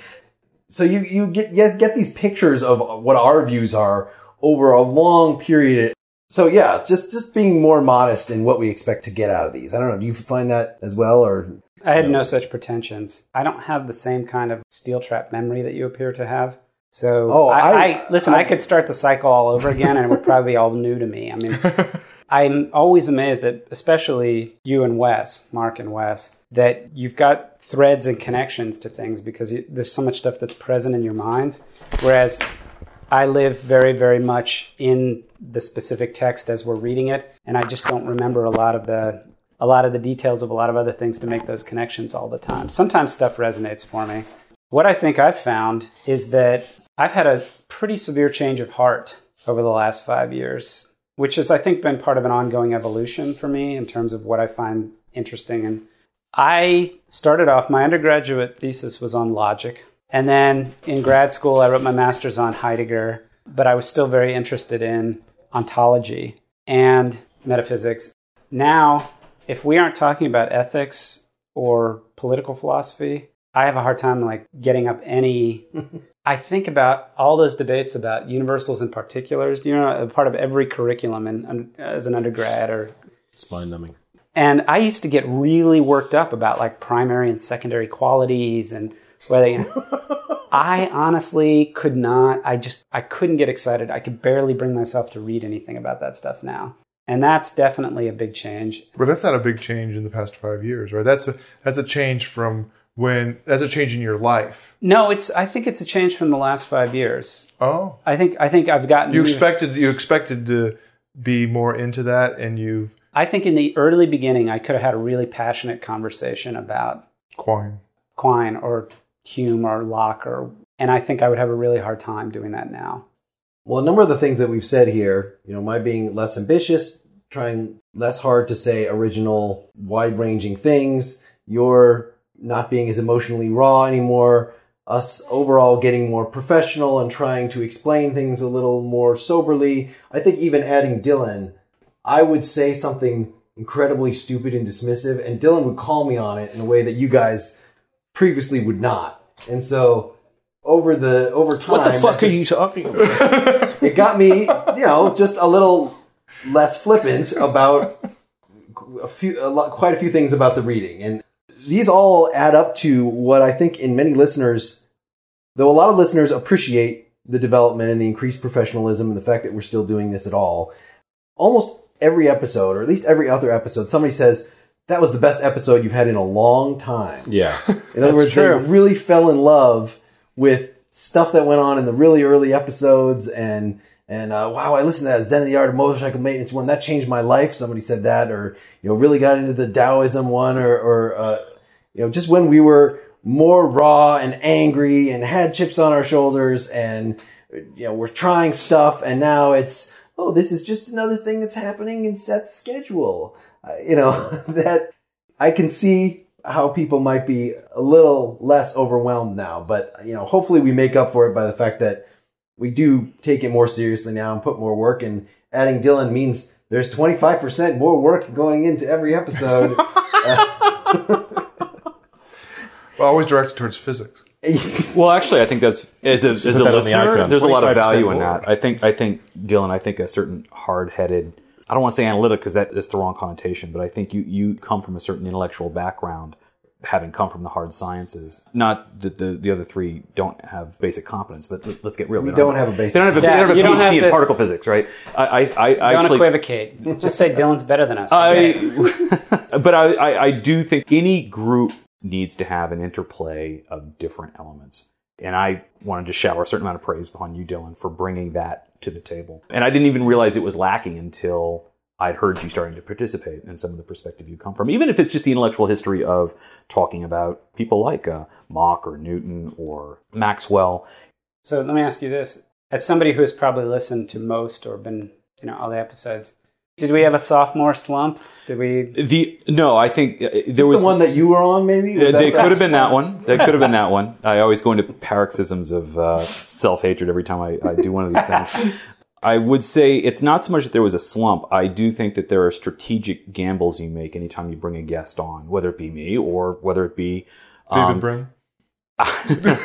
so you you get get get these pictures of what our views are over a long period. So yeah, just just being more modest in what we expect to get out of these. I don't know. Do you find that as well, or I had no such pretensions. I don't have the same kind of steel trap memory that you appear to have. So Oh, I, I- I, listen. I, I- could start the cycle all over again, and it would probably be all new to me. I mean, I'm always amazed at, especially you and Wes, Mark and Wes, that you've got threads and connections to things because you, there's so much stuff that's present in your minds. Whereas I live very, very much in the specific text as we're reading it, and I just don't remember a lot of the a lot of the details of a lot of other things to make those connections all the time. Sometimes stuff resonates for me. What I think I've found is that I've had a pretty severe change of heart over the last five years, which has, I think, been part of an ongoing evolution for me in terms of what I find interesting. And I started off, my undergraduate thesis was on logic. And then in grad school, I wrote my master's on Heidegger, but I was still very interested in ontology and metaphysics. Now, if we aren't talking about ethics or political philosophy, I have a hard time like getting up any. I think about all those debates about universals and particulars. You know, a part of every curriculum and as an undergrad or It's mind numbing. and I used to get really worked up about like primary and secondary qualities and whether you know, I honestly could not. I just I couldn't get excited. I could barely bring myself to read anything about that stuff now. And that's definitely a big change. But that's not a big change in the past five years, right? That's a that's a change from when that's a change in your life. No, it's I think it's a change from the last 5 years. Oh, I think I think I've gotten you expected you expected to be more into that, and you've I think in the early beginning I could have had a really passionate conversation about Quine. Quine or Hume or Locke or and I think I would have a really hard time doing that now. Well, a number of the things that we've said here, you know, my being less ambitious, trying less hard to say original, wide ranging things, your not being as emotionally raw anymore, us overall getting more professional and trying to explain things a little more soberly. I think even adding Dylan, I would say something incredibly stupid and dismissive, and Dylan would call me on it in a way that you guys previously would not. And so over the over time What the fuck are just- you talking about? it got me, you know, just a little less flippant about a few, a lot, quite a few things about the reading, and these all add up to what I think in many listeners, though a lot of listeners appreciate the development and the increased professionalism and the fact that we're still doing this at all. Almost every episode, or at least every other episode, somebody says that was the best episode you've had in a long time. yeah. In other words, true. they really fell in love with stuff that went on in the really early episodes, and and uh, wow, I listened to that Zen of the Art of Motorcycle Maintenance one that changed my life. Somebody said that, or you know, really got into the Taoism one, or or uh, you know, just when we were more raw and angry and had chips on our shoulders, and you know, we're trying stuff, and now it's oh, this is just another thing that's happening in Seth's schedule. you know, that I can see how people might be a little less overwhelmed now, but you know, hopefully we make up for it by the fact that we do take it more seriously now and put more work and adding Dylan means there's 25% more work going into every episode. Uh, Well, always directed towards physics. Well, actually, I think that's as a, as a put that on the there's a lot of 25% value in that. I think, I think, Dylan, I think a certain hard-headed. I don't want to say analytic because that's the wrong connotation, but I think you you come from a certain intellectual background, having come from the hard sciences. Not that the the other three don't have basic competence, but let- let's get real. We They don't have a basic They don't have a, Yeah, don't have a PhD have in to- particle physics, right? I I, I Don't actually equivocate. Just say Dylan's better than us. I, but I, I, I do think any group needs to have an interplay of different elements. And I wanted to shower a certain amount of praise upon you, Dylan, for bringing that to the table. And I didn't even realize it was lacking until I'd heard you starting to participate in some of the perspective you come from, even if it's just the intellectual history of talking about people like uh, Mach or Newton or Maxwell. So let me ask you this: as somebody who has probably listened to most or been, you know, all the episodes, did we have a sophomore slump? Did we? The no, I think uh, there It's was the one that you were on, maybe? Was Uh, they could have been that one. They could have been that one. I always go into paroxysms of uh, self hatred every time I, I do one of these things. I would say it's not so much that there was a slump. I do think that there are strategic gambles you make anytime you bring a guest on, whether it be me or whether it be David um, Brin.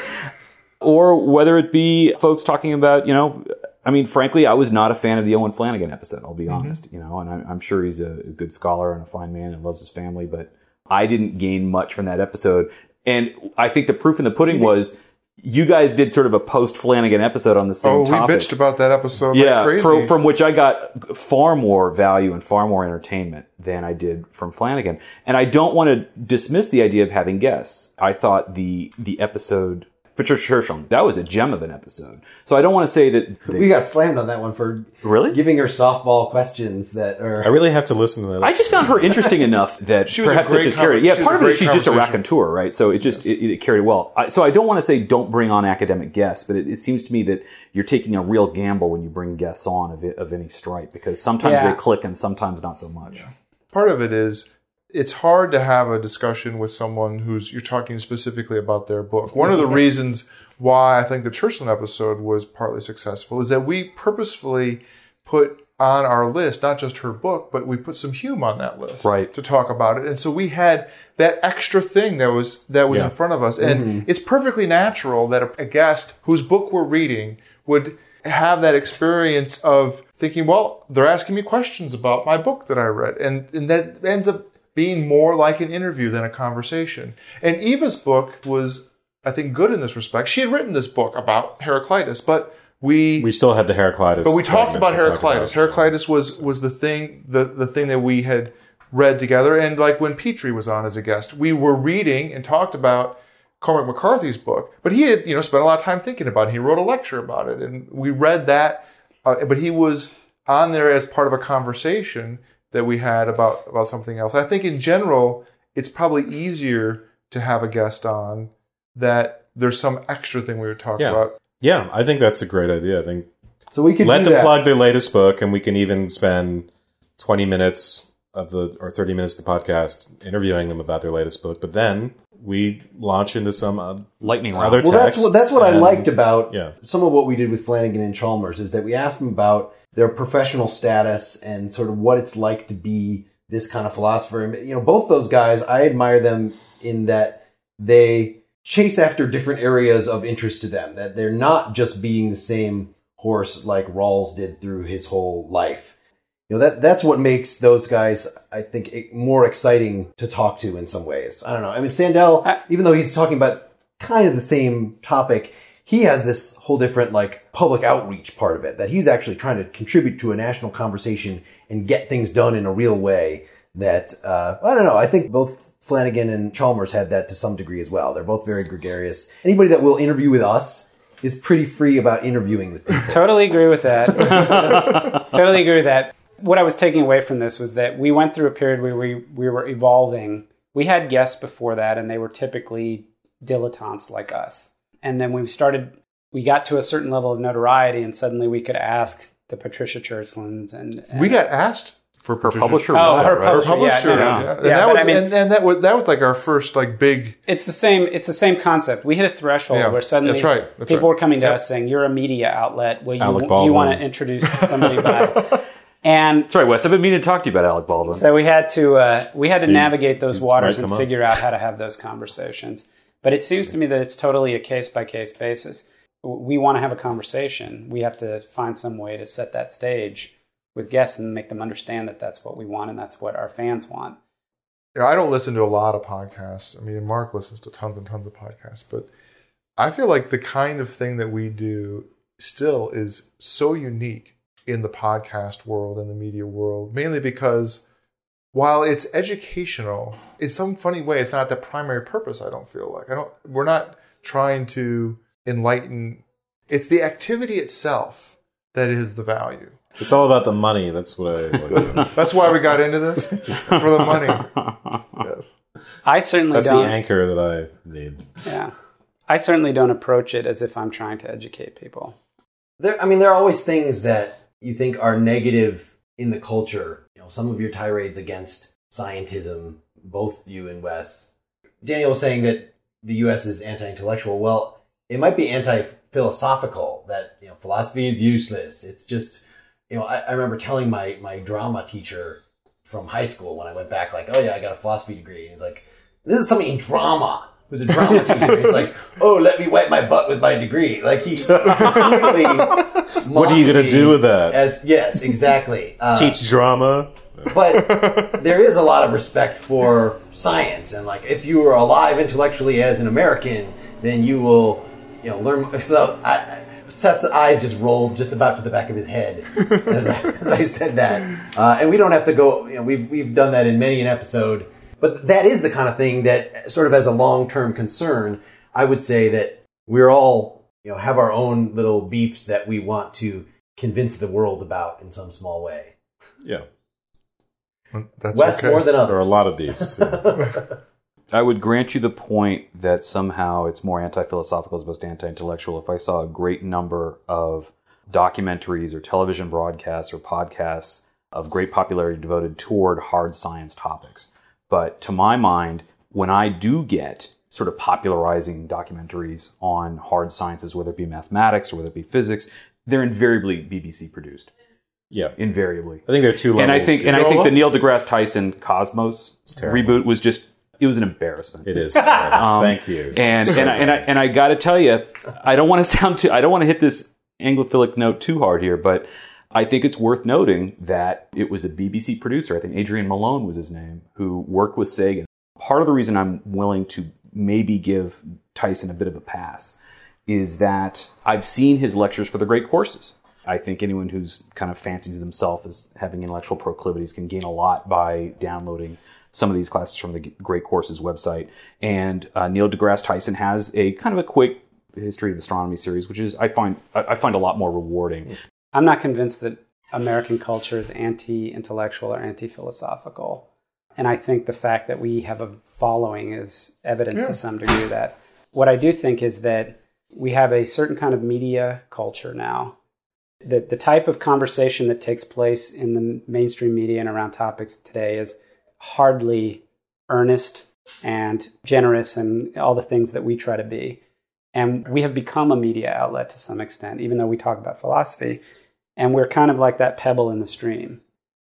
or whether it be folks talking about, you know, I mean, frankly, I was not a fan of the Owen Flanagan episode. I'll be honest, you know, and I'm, I'm sure he's a good scholar and a fine man and loves his family, but I didn't gain much from that episode. And I think the proof in the pudding was you guys did sort of a post Flanagan episode on the same Oh, we topic. bitched about that episode yeah, like crazy. fro- from which I got far more value and far more entertainment than I did from Flanagan. And I don't want to dismiss the idea of having guests. I thought the the episode Patricia Churchland that was a gem of an episode. So I don't want to say that they- We got slammed on that one for really. giving her softball questions that are. I really have to listen to that. I just found her interesting enough that She was a perhaps it great just carried. Yeah, part of it is she's just a conversation. raconteur, right? So it just it, it carried well. I, so I don't want to say don't bring on academic guests, but it, it seems to me that you're taking a real gamble when you bring guests on of, it, of any stripe because sometimes Yeah. they click and sometimes not so much. part of it is it's hard to have a discussion with someone who's you're talking specifically about their book. One of the reasons why I think the Churchland episode was partly successful is that we purposefully put on our list not just her book, but we put some Hume on that list Right. to talk about it. And so we had that extra thing that was that was Yeah. in front of us. And mm-hmm. it's perfectly natural that a, a guest whose book we're reading would have that experience of thinking, well, they're asking me questions about my book that I read. And, and that ends up being more like an interview than a conversation. And Eva's book was, I think, good in this respect. She had written this book about Heraclitus, but we, we still had the Heraclitus. but we talked about talk Heraclitus. about. Heraclitus was was the thing the the thing that we had read together. And like when Petrie was on as a guest, we were reading and talked about Cormac McCarthy's book. But he had you know spent a lot of time thinking about it. He wrote a lecture about it, and we read that. Uh, but he was on there as part of a conversation that we had about about something else. I think in general, it's probably easier to have a guest on that there's some extra thing we were talking Yeah. about. Yeah, I think that's a great idea. I think so we can let do them that. plug their latest book, and we can even spend twenty minutes of the or thirty minutes of the podcast interviewing them about their latest book. But then we launch into some uh, Lightning round. other Well, that's text. what that's what I liked about yeah. some of what we did with Flanagan and Chalmers is that we asked them about their professional status and sort of what it's like to be this kind of philosopher. And, you know, both those guys, I admire them in that they chase after different areas of interest to them. That they're not just being the same horse like Rawls did through his whole life. You know, that that's what makes those guys, I think, more exciting to talk to in some ways. I don't know. I mean, Sandel, even though he's talking about kind of the same topic, he has this whole different like public outreach part of it that he's actually trying to contribute to a national conversation and get things done in a real way. That uh, I don't know. I think both Flanagan and Chalmers had that to some degree as well. They're both very gregarious. Anybody that will interview with us is pretty free about interviewing with people. Totally agree with that. totally agree with that. What I was taking away from this was that we went through a period where we, we were evolving. We had guests before that, and they were typically dilettantes like us. And then we started, we got to a certain level of notoriety, and suddenly we could ask the Patricia Churchlands and, and We got asked for Her publisher. Oh, her that, right? Her publisher. publisher, Yeah, no, yeah. no. And Yeah, that was, I mean- and, and that was that was like our first like big. It's the same. It's the same concept. We hit a threshold Yeah, where suddenly that's right, that's people right. were coming to Yep. us saying, "You're a media outlet. Will you, do you want to introduce somebody by?" And Sorry, Wes. I've been meaning to talk to you about Alec Baldwin. so we had to uh, we had to navigate those waters and come up. figure out how to have those conversations. But it seems to me that it's totally a case by case basis. We want to have a conversation. We have to find some way to set that stage with guests and make them understand that that's what we want and that's what our fans want. You know, I don't listen to a lot of podcasts. I mean, Mark listens to tons and tons of podcasts, but I feel like the kind of thing that we do still is so unique in the podcast world and the media world, mainly because while it's educational, in some funny way, it's not the primary purpose. I don't feel like I don't. We're not trying to enlighten. It's the activity itself that is the value. It's all about the money. That's what I. Like. That's why we got into this for the money. Yes. I certainly That's the don't. anchor that I need. Yeah. I certainly don't approach it as if I'm trying to educate people. There, I mean, there are always things that you think are negative in the culture. Know, some of your tirades against scientism, both you and Wes. Daniel was saying that the U.S. is anti-intellectual. Well, it might be anti-philosophical. That you know, philosophy is useless. It's just, you know, I, I remember telling my my drama teacher from high school when I went back, like, oh yeah, I got a philosophy degree. And he's like, this is something in drama. Who's a drama teacher? He's like, oh, let me wipe my butt with my degree. Like he completely. What are you gonna do with that? As yes, exactly. Uh, Teach drama. but there is a lot of respect for science, and like if you are alive intellectually as an American, then you will, you know, learn. So I, I- Seth's eyes just rolled just about to the back of his head as I, as I said that, uh, and we don't have to go. You know, we've we've done that in many an episode, but that is the kind of thing that, sort of as a long term concern, I would say that we're all, you know, have our own little beefs that we want to convince the world about in some small way. Yeah, That's Wes okay. more than others. there are a lot of beefs. yeah. I would grant you the point that somehow it's more anti philosophical as opposed to anti intellectual if I saw a great number of documentaries or television broadcasts or podcasts of great popularity devoted toward hard science topics. But to my mind, when I do get sort of popularizing documentaries on hard sciences, whether it be mathematics or whether it be physics, they're invariably BBC produced. yeah. Invariably I think there are two levels. and I think and I think the Neil deGrasse Tyson Cosmos reboot was just it was an embarrassment. it is. terrible. Um, Thank you. And and I, and I and I got to tell you, I don't want to sound too I don't want to hit this Anglophilic note too hard here, but I think it's worth noting that it was a BBC producer. I think Adrian Malone was his name, who worked with Sagan. Part of the reason I'm willing to maybe give Tyson a bit of a pass is that I've seen his lectures for the great courses. I think anyone who's kind of fancies themselves as having intellectual proclivities can gain a lot by downloading some of these classes from the Great Courses website. And uh, Neil deGrasse Tyson has a kind of a quick history of astronomy series, which is I find I I find a lot more rewarding. I'm not convinced that American culture is anti-intellectual or anti-philosophical, and I think the fact that we have a following is evidence to some degree that. What I do think is that we have a certain kind of media culture now. That the type of conversation that takes place in the mainstream media and around topics today is hardly earnest and generous and all the things that we try to be. And we have become a media outlet to some extent, even though we talk about philosophy and we're kind of like that pebble in the stream.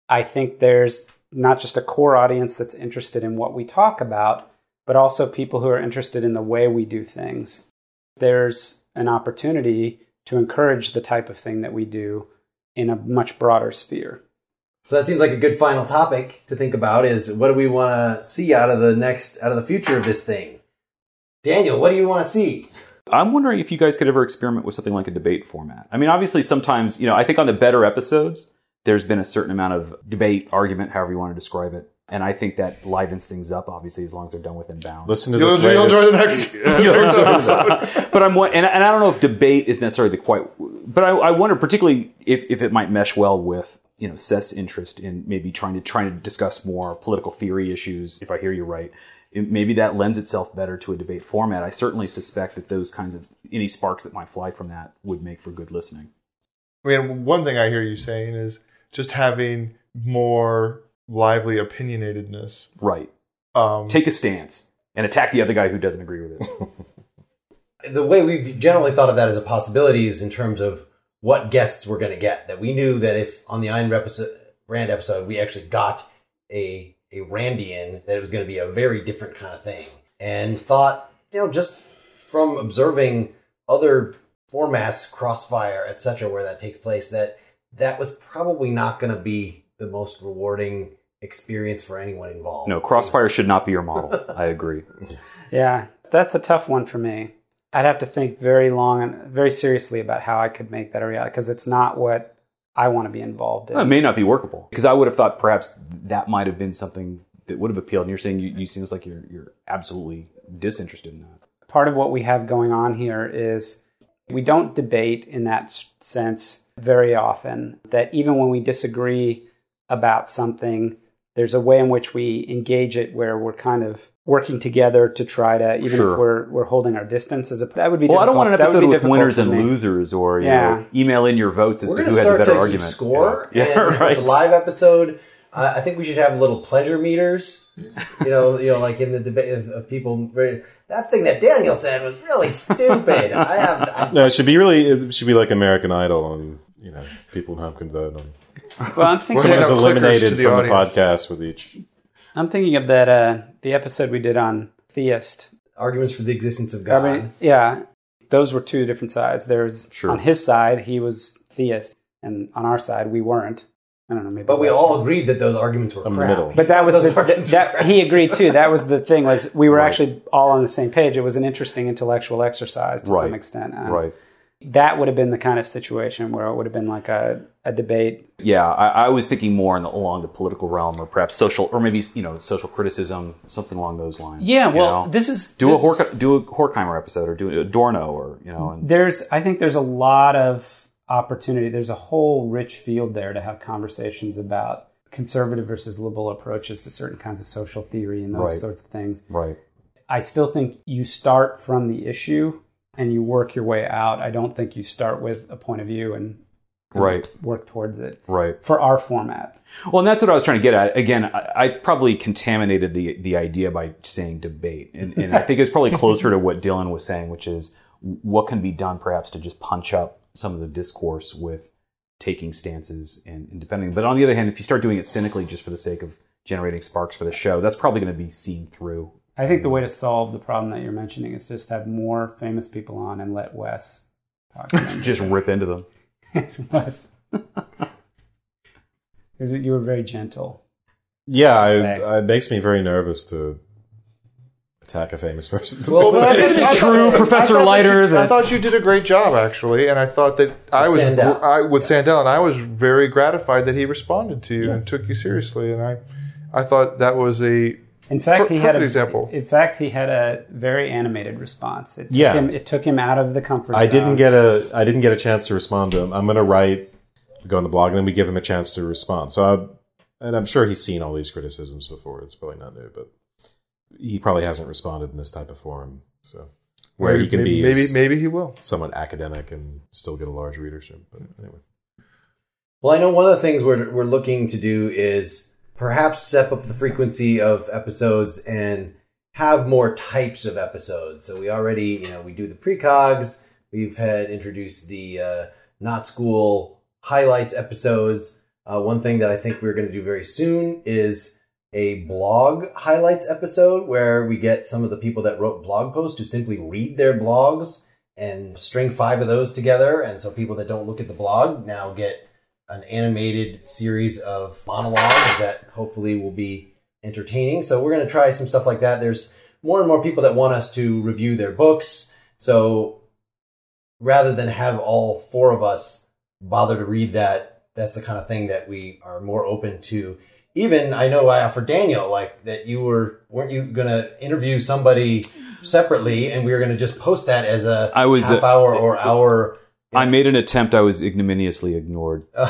I think there's not just a core audience that's interested in what we talk about, but also people who are interested in the way we do things. There's an opportunity to encourage the type of thing that we do in a much broader sphere. So that seems like a good final topic to think about is what do we want to see out of the next out of the future of this thing? Daniel, what do you want to see? I'm wondering if you guys could ever experiment with something like a debate format. I mean, obviously, sometimes, you know, I think on the better episodes, there's been a certain amount of debate, argument, however you want to describe it. And I think that livens things up, obviously, as long as they're done within bounds. Listen to You'll, this. you'll latest- enjoy the next. You'll enjoy this. but I'm and, and I don't know if debate is necessarily the quite, but I, I wonder particularly if, if it might mesh well with you know Seth's interest in maybe trying to trying to discuss more political theory issues. If I hear you right, it, maybe that lends itself better to a debate format. I certainly suspect that those kinds of any sparks that might fly from that would make for good listening. I mean, one thing I hear you saying is just having more lively opinionatedness. Right. Um, Take a stance and attack the other guy who doesn't agree with it. the way we've generally thought of that as a possibility is in terms of what guests we're going to get. That we knew that if on the Ayn Rand episode we actually got a a Randian, that it was going to be a very different kind of thing, and thought you know just from observing other formats, Crossfire, etc., where that takes place, that that was probably not going to be the most rewarding experience for anyone involved. No, Crossfire should not be your model. I agree. Yeah, that's a tough one for me. I'd have to think very long and very seriously about how I could make that a reality because it's not what I want to be involved in. It may not be workable because I would have thought perhaps that might have been something that would have appealed. And you're saying you, you seems like you're you're absolutely disinterested in that. Part of what we have going on here is we don't debate in that sense very often. That even when we disagree about something, there's a way in which we engage it where we're kind of working together to try to even Sure. if we're we're holding our distance as a that would be Well, I don't want an difficult- that would episode be with winners and losers, or you Yeah. know, email in your votes as We're to going who to had the start better to argument. keep score. Yeah, yeah right. The live episode, uh, I think we should have little pleasure meters. You know, you know, like in the debate of, of people. Very, that thing that Daniel said was really stupid. I have. I, No, it should be really. It should be like American Idol, and you know, people now can vote on. Well, I'm thinking We're Someone is gonna have clickers eliminated to the from audience. the podcast with each. I'm thinking of that uh, the episode we did on theist. arguments for the existence of I God. mean, yeah, those were two different sides. There's Sure. on his side he was theist, and on our side we weren't. I don't know, maybe. but we it all agreed that those arguments were I'm crap. middle. But that was Those the, arguments that, he agreed too. That was the thing was we were Right. actually all on the same page. It was an interesting intellectual exercise to Right. some extent. Um, Right. That would have been the kind of situation where it would have been like a, a debate. Yeah, I, I was thinking more in the, along the political realm, or perhaps social, or maybe you know, social criticism, something along those lines. Yeah, well, know? this is do this- a Hork, do a Horkheimer episode, or do Adorno, or you know, and there's I think there's a lot of opportunity. There's a whole rich field there to have conversations about conservative versus liberal approaches to certain kinds of social theory and those Right. sorts of things. right. I still think you start from the issue and you work your way out. I don't think you start with a point of view and Right. work towards it Right. for our format. Well, and that's what I was trying to get at. Again, I, I probably contaminated the the idea by saying debate, and, and I think it's probably closer to what Dylan was saying, which is what can be done perhaps to just punch up some of the discourse with taking stances and, and defending. But on the other hand, if you start doing it cynically just for the sake of generating sparks for the show, that's probably going to be seen through. I think the way to solve the problem that you're mentioning is just have more famous people on and let Wes talk. to them. Just rip into them. Wes. Because you were very gentle. Yeah, Say. I, it makes me very nervous to attack a famous person. Well, But I This think- is I thought- true, I Professor thought that Leiter, you- I thought you did a great job, actually, and I thought that I was Sandel. I, with Sandel, and I was very gratified that he responded to you and took you seriously, and I, I thought that was a In fact, Per- he had a perfect example. In fact, he had a very animated response. It took Yeah. him, it took him out of the comfort. I zone. didn't get a I didn't get a chance to respond to him. I'm going to write, go on the blog, and then we give him a chance to respond. So, I, and I'm sure he's seen all these criticisms before. It's probably not new, but he probably hasn't responded in this type of forum. So, where maybe, he can maybe, be maybe maybe he will. somewhat academic and still get a large readership. But anyway, Well, I know one of the things we're, we're looking to do is perhaps step up the frequency of episodes and have more types of episodes. So we already, you know, we do the precogs. We've had introduced the uh, not school highlights episodes. Uh, one thing that I think we're going to do very soon is a blog highlights episode where we get some of the people that wrote blog posts to simply read their blogs and string five of those together. And so people that don't look at the blog now get an animated series of monologues that hopefully will be entertaining. So we're going to try some stuff like that. There's more and more people that want us to review their books. So rather than have all four of us bother to read that, that's the kind of thing that we are more open to. Even I know I offered Daniel like that you were weren't you going to interview somebody separately and we were going to just post that as a I was, half uh, hour or hour I made an attempt. I was ignominiously ignored.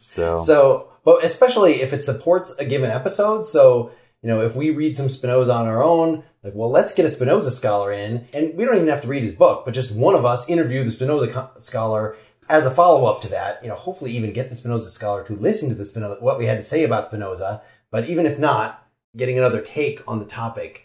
So, So, but especially if it supports a given episode. So, you know, if we read some Spinoza on our own, like, well, let's get a Spinoza scholar in, and we don't even have to read his book, but just one of us interview the Spinoza co- scholar as a follow up to that, you know, hopefully even get the Spinoza scholar to listen to the Spinoza, what we had to say about Spinoza. But even if not, getting another take on the topic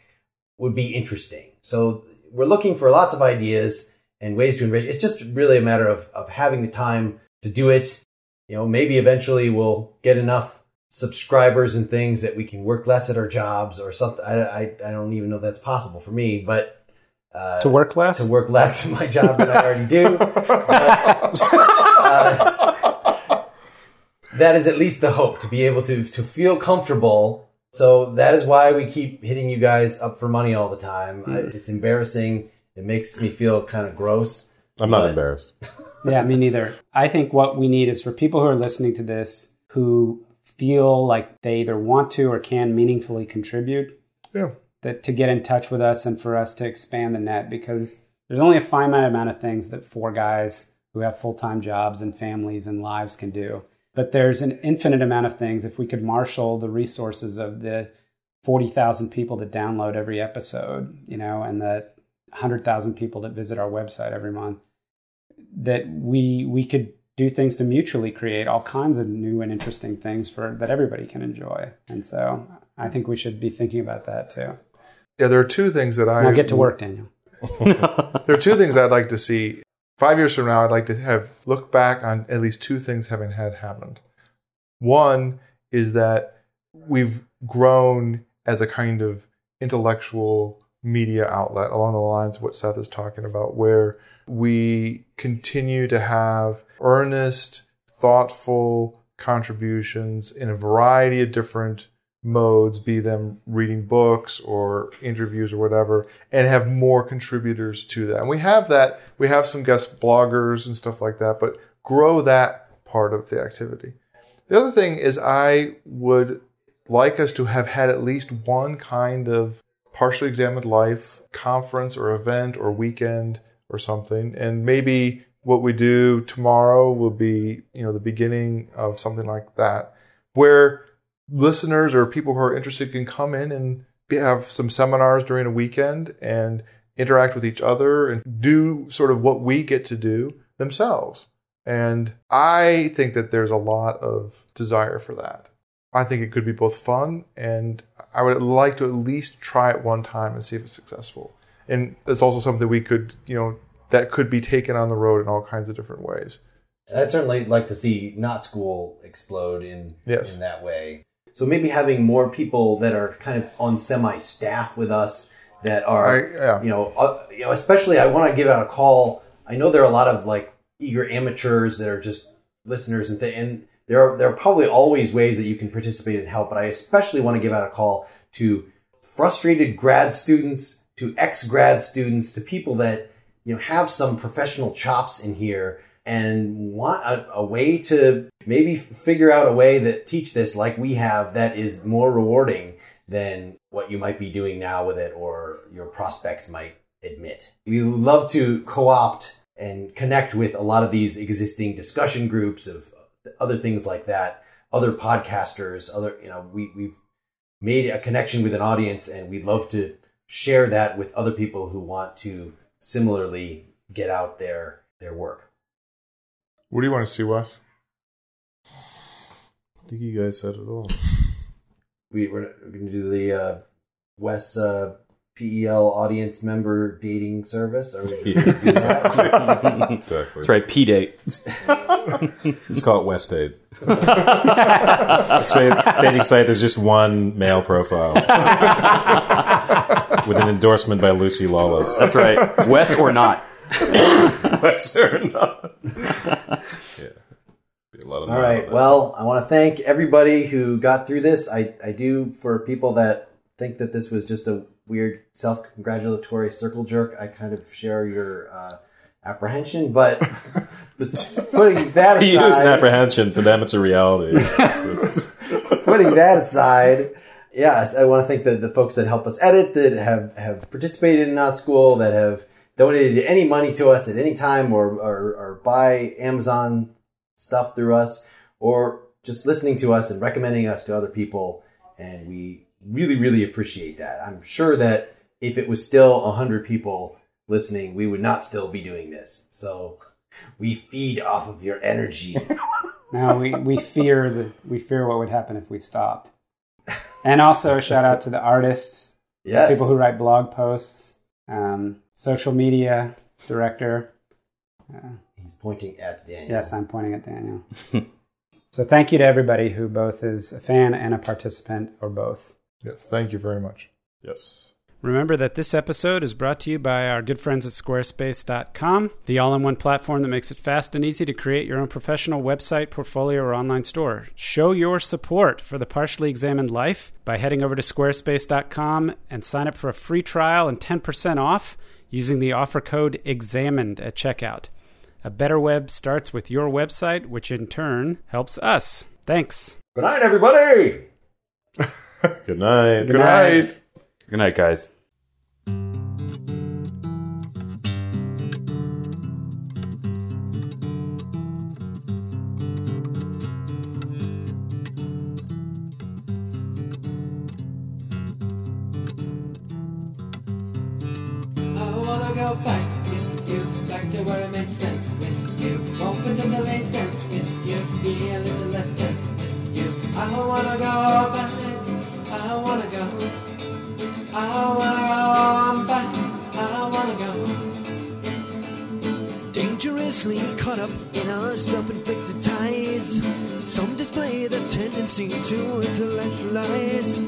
would be interesting. So we're looking for lots of ideas and ways to enrich. It's just really a matter of, of having the time to do it. You know, maybe eventually we'll get enough subscribers and things that we can work less at our jobs or something. I, I, I don't even know if that's possible for me, but uh, To work less? to work less in my job than I already do. But, uh, that is at least the hope to be able to to feel comfortable. So that is why we keep hitting you guys up for money all the time. I, it's embarrassing. It makes me feel kind of gross. I'm not But- embarrassed. Yeah, me neither. I think what we need is for people who are listening to this who feel like they either want to or can meaningfully contribute Yeah. that to get in touch with us and for us to expand the net because there's only a finite amount of things that four guys who have full-time jobs and families and lives can do. But there's an infinite amount of things if we could marshal the resources of the 40,000 people that download every episode, you know, and the 100,000 people that visit our website every month that we we could do things to mutually create all kinds of new and interesting things for that everybody can enjoy. And so I think we should be thinking about that too. Yeah, there are two things that I Now get to work, Daniel. There are two things I'd like to see. Five years from now, I'd like to have look back on at least two things having had happened. One is that we've grown as a kind of intellectual media outlet along the lines of what Seth is talking about, where we continue to have earnest, thoughtful contributions in a variety of different modes, be them reading books or interviews or whatever, and have more contributors to that. And we have that, we have some guest bloggers and stuff like that, but grow that part of the activity. The other thing is, I would like us to have had at least one kind of partially examined life conference or event or weekend or something. And maybe what we do tomorrow will be, you know, the beginning of something like that, where listeners or people who are interested can come in and have some seminars during a weekend and interact with each other and do sort of what we get to do themselves. And I think that there's a lot of desire for that. I think it could be both fun and I would like to at least try it one time and see if it's successful. And it's also something we could, you know, that could be taken on the road in all kinds of different ways. I'd certainly like to see not school explode in Yes. in that way. So maybe having more people that are kind of on semi staff with us that are I, yeah. you know, uh, you know, especially I want to give out a call. I know there are a lot of like eager amateurs that are just listeners and th- and there are there are probably always ways that you can participate and help, but I especially want to give out a call to frustrated grad students, to ex grad students, to people that you know have some professional chops in here and want a, a way to maybe figure out a way that teach this like we have that is more rewarding than what you might be doing now with it or your prospects might admit. We love to co-opt and connect with a lot of these existing discussion groups of other things like that, other podcasters, other, you know, we, we've made a connection with an audience and we'd love to share that with other people who want to similarly get out their, their work. What do you want to see, Wes? I think you guys said it all. We, we're, we're going to do the uh, Wes uh, PEL audience member dating service. Or Yeah. exactly. That's right, P date. Let's call it West Aid. It's a dating site. There's just one male profile with an endorsement by Lucy Lawless. That's right. West or not. West or not? yeah. Be a lot of All right. on. Well, I want to thank everybody who got through this. I, I do for people that think that this was just a weird self congratulatory circle jerk. I kind of share your uh, apprehension, but putting that you, it's an apprehension. For them, it's a reality. Putting that aside, yes, I want to thank the, the folks that help us edit, that have, have participated in Not School, that have donated any money to us at any time or, or, or buy Amazon stuff through us or just listening to us and recommending us to other people. And we really, really appreciate that. I'm sure that if it was still 100 people listening, we would not still be doing this. So We feed off of your energy. Now we, we fear the we fear what would happen if we stopped. And also shout out to the artists, Yes. people who write blog posts, um, social media director. He's pointing at Daniel. Yes, I'm pointing at Daniel. so thank you to everybody who both is a fan and a participant, or both. Yes, thank you very much. Yes. Remember that this episode is brought to you by our good friends at squarespace.com, the all in one platform that makes it fast and easy to create your own professional website, portfolio, or online store. Show your support for the partially examined life by heading over to squarespace.com and sign up for a free trial and 10% off using the offer code EXAMINED at checkout. A better web starts with your website, which in turn helps us. Thanks. Good night, everybody. Good night. Good night. Good night, guys. Dangerously caught up in our self-inflicted ties. Some display the tendency to intellectualize.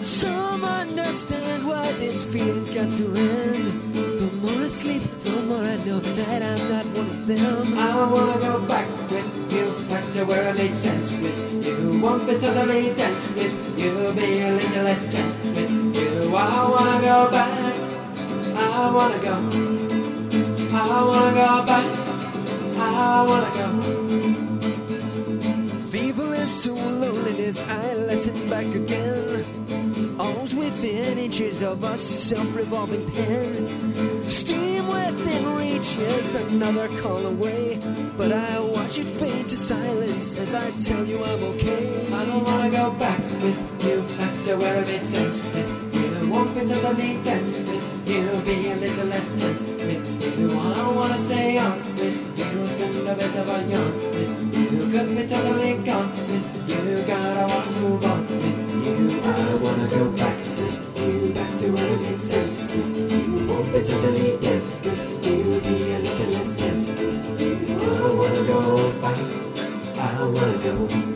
Some understand why this feeling's got to end. The more I sleep, the more I know that I'm not one of them. I wanna go back with you, back to where it made sense with you. Won't be totally dense with you, be a little less tense with you. I wanna go back, I wanna go. I wanna go back, I wanna go. Feebleness to loneliness, I listen back again. Always within inches of a self-revolving pen. Steam within reach, yes, another call away. But I watch it fade to silence as I tell you I'm okay. I don't wanna go back with you, back to where it made sense with you. Won't be totally dense with you, be a little less tense with you. I don't wanna stay on with you, spend a bit of a yarn you. Could be totally gone you, gotta wanna move on you. I wanna go back you, back to where it made sense you. Won't be totally dense with you, be a little less with you. I wanna go back, I wanna go. I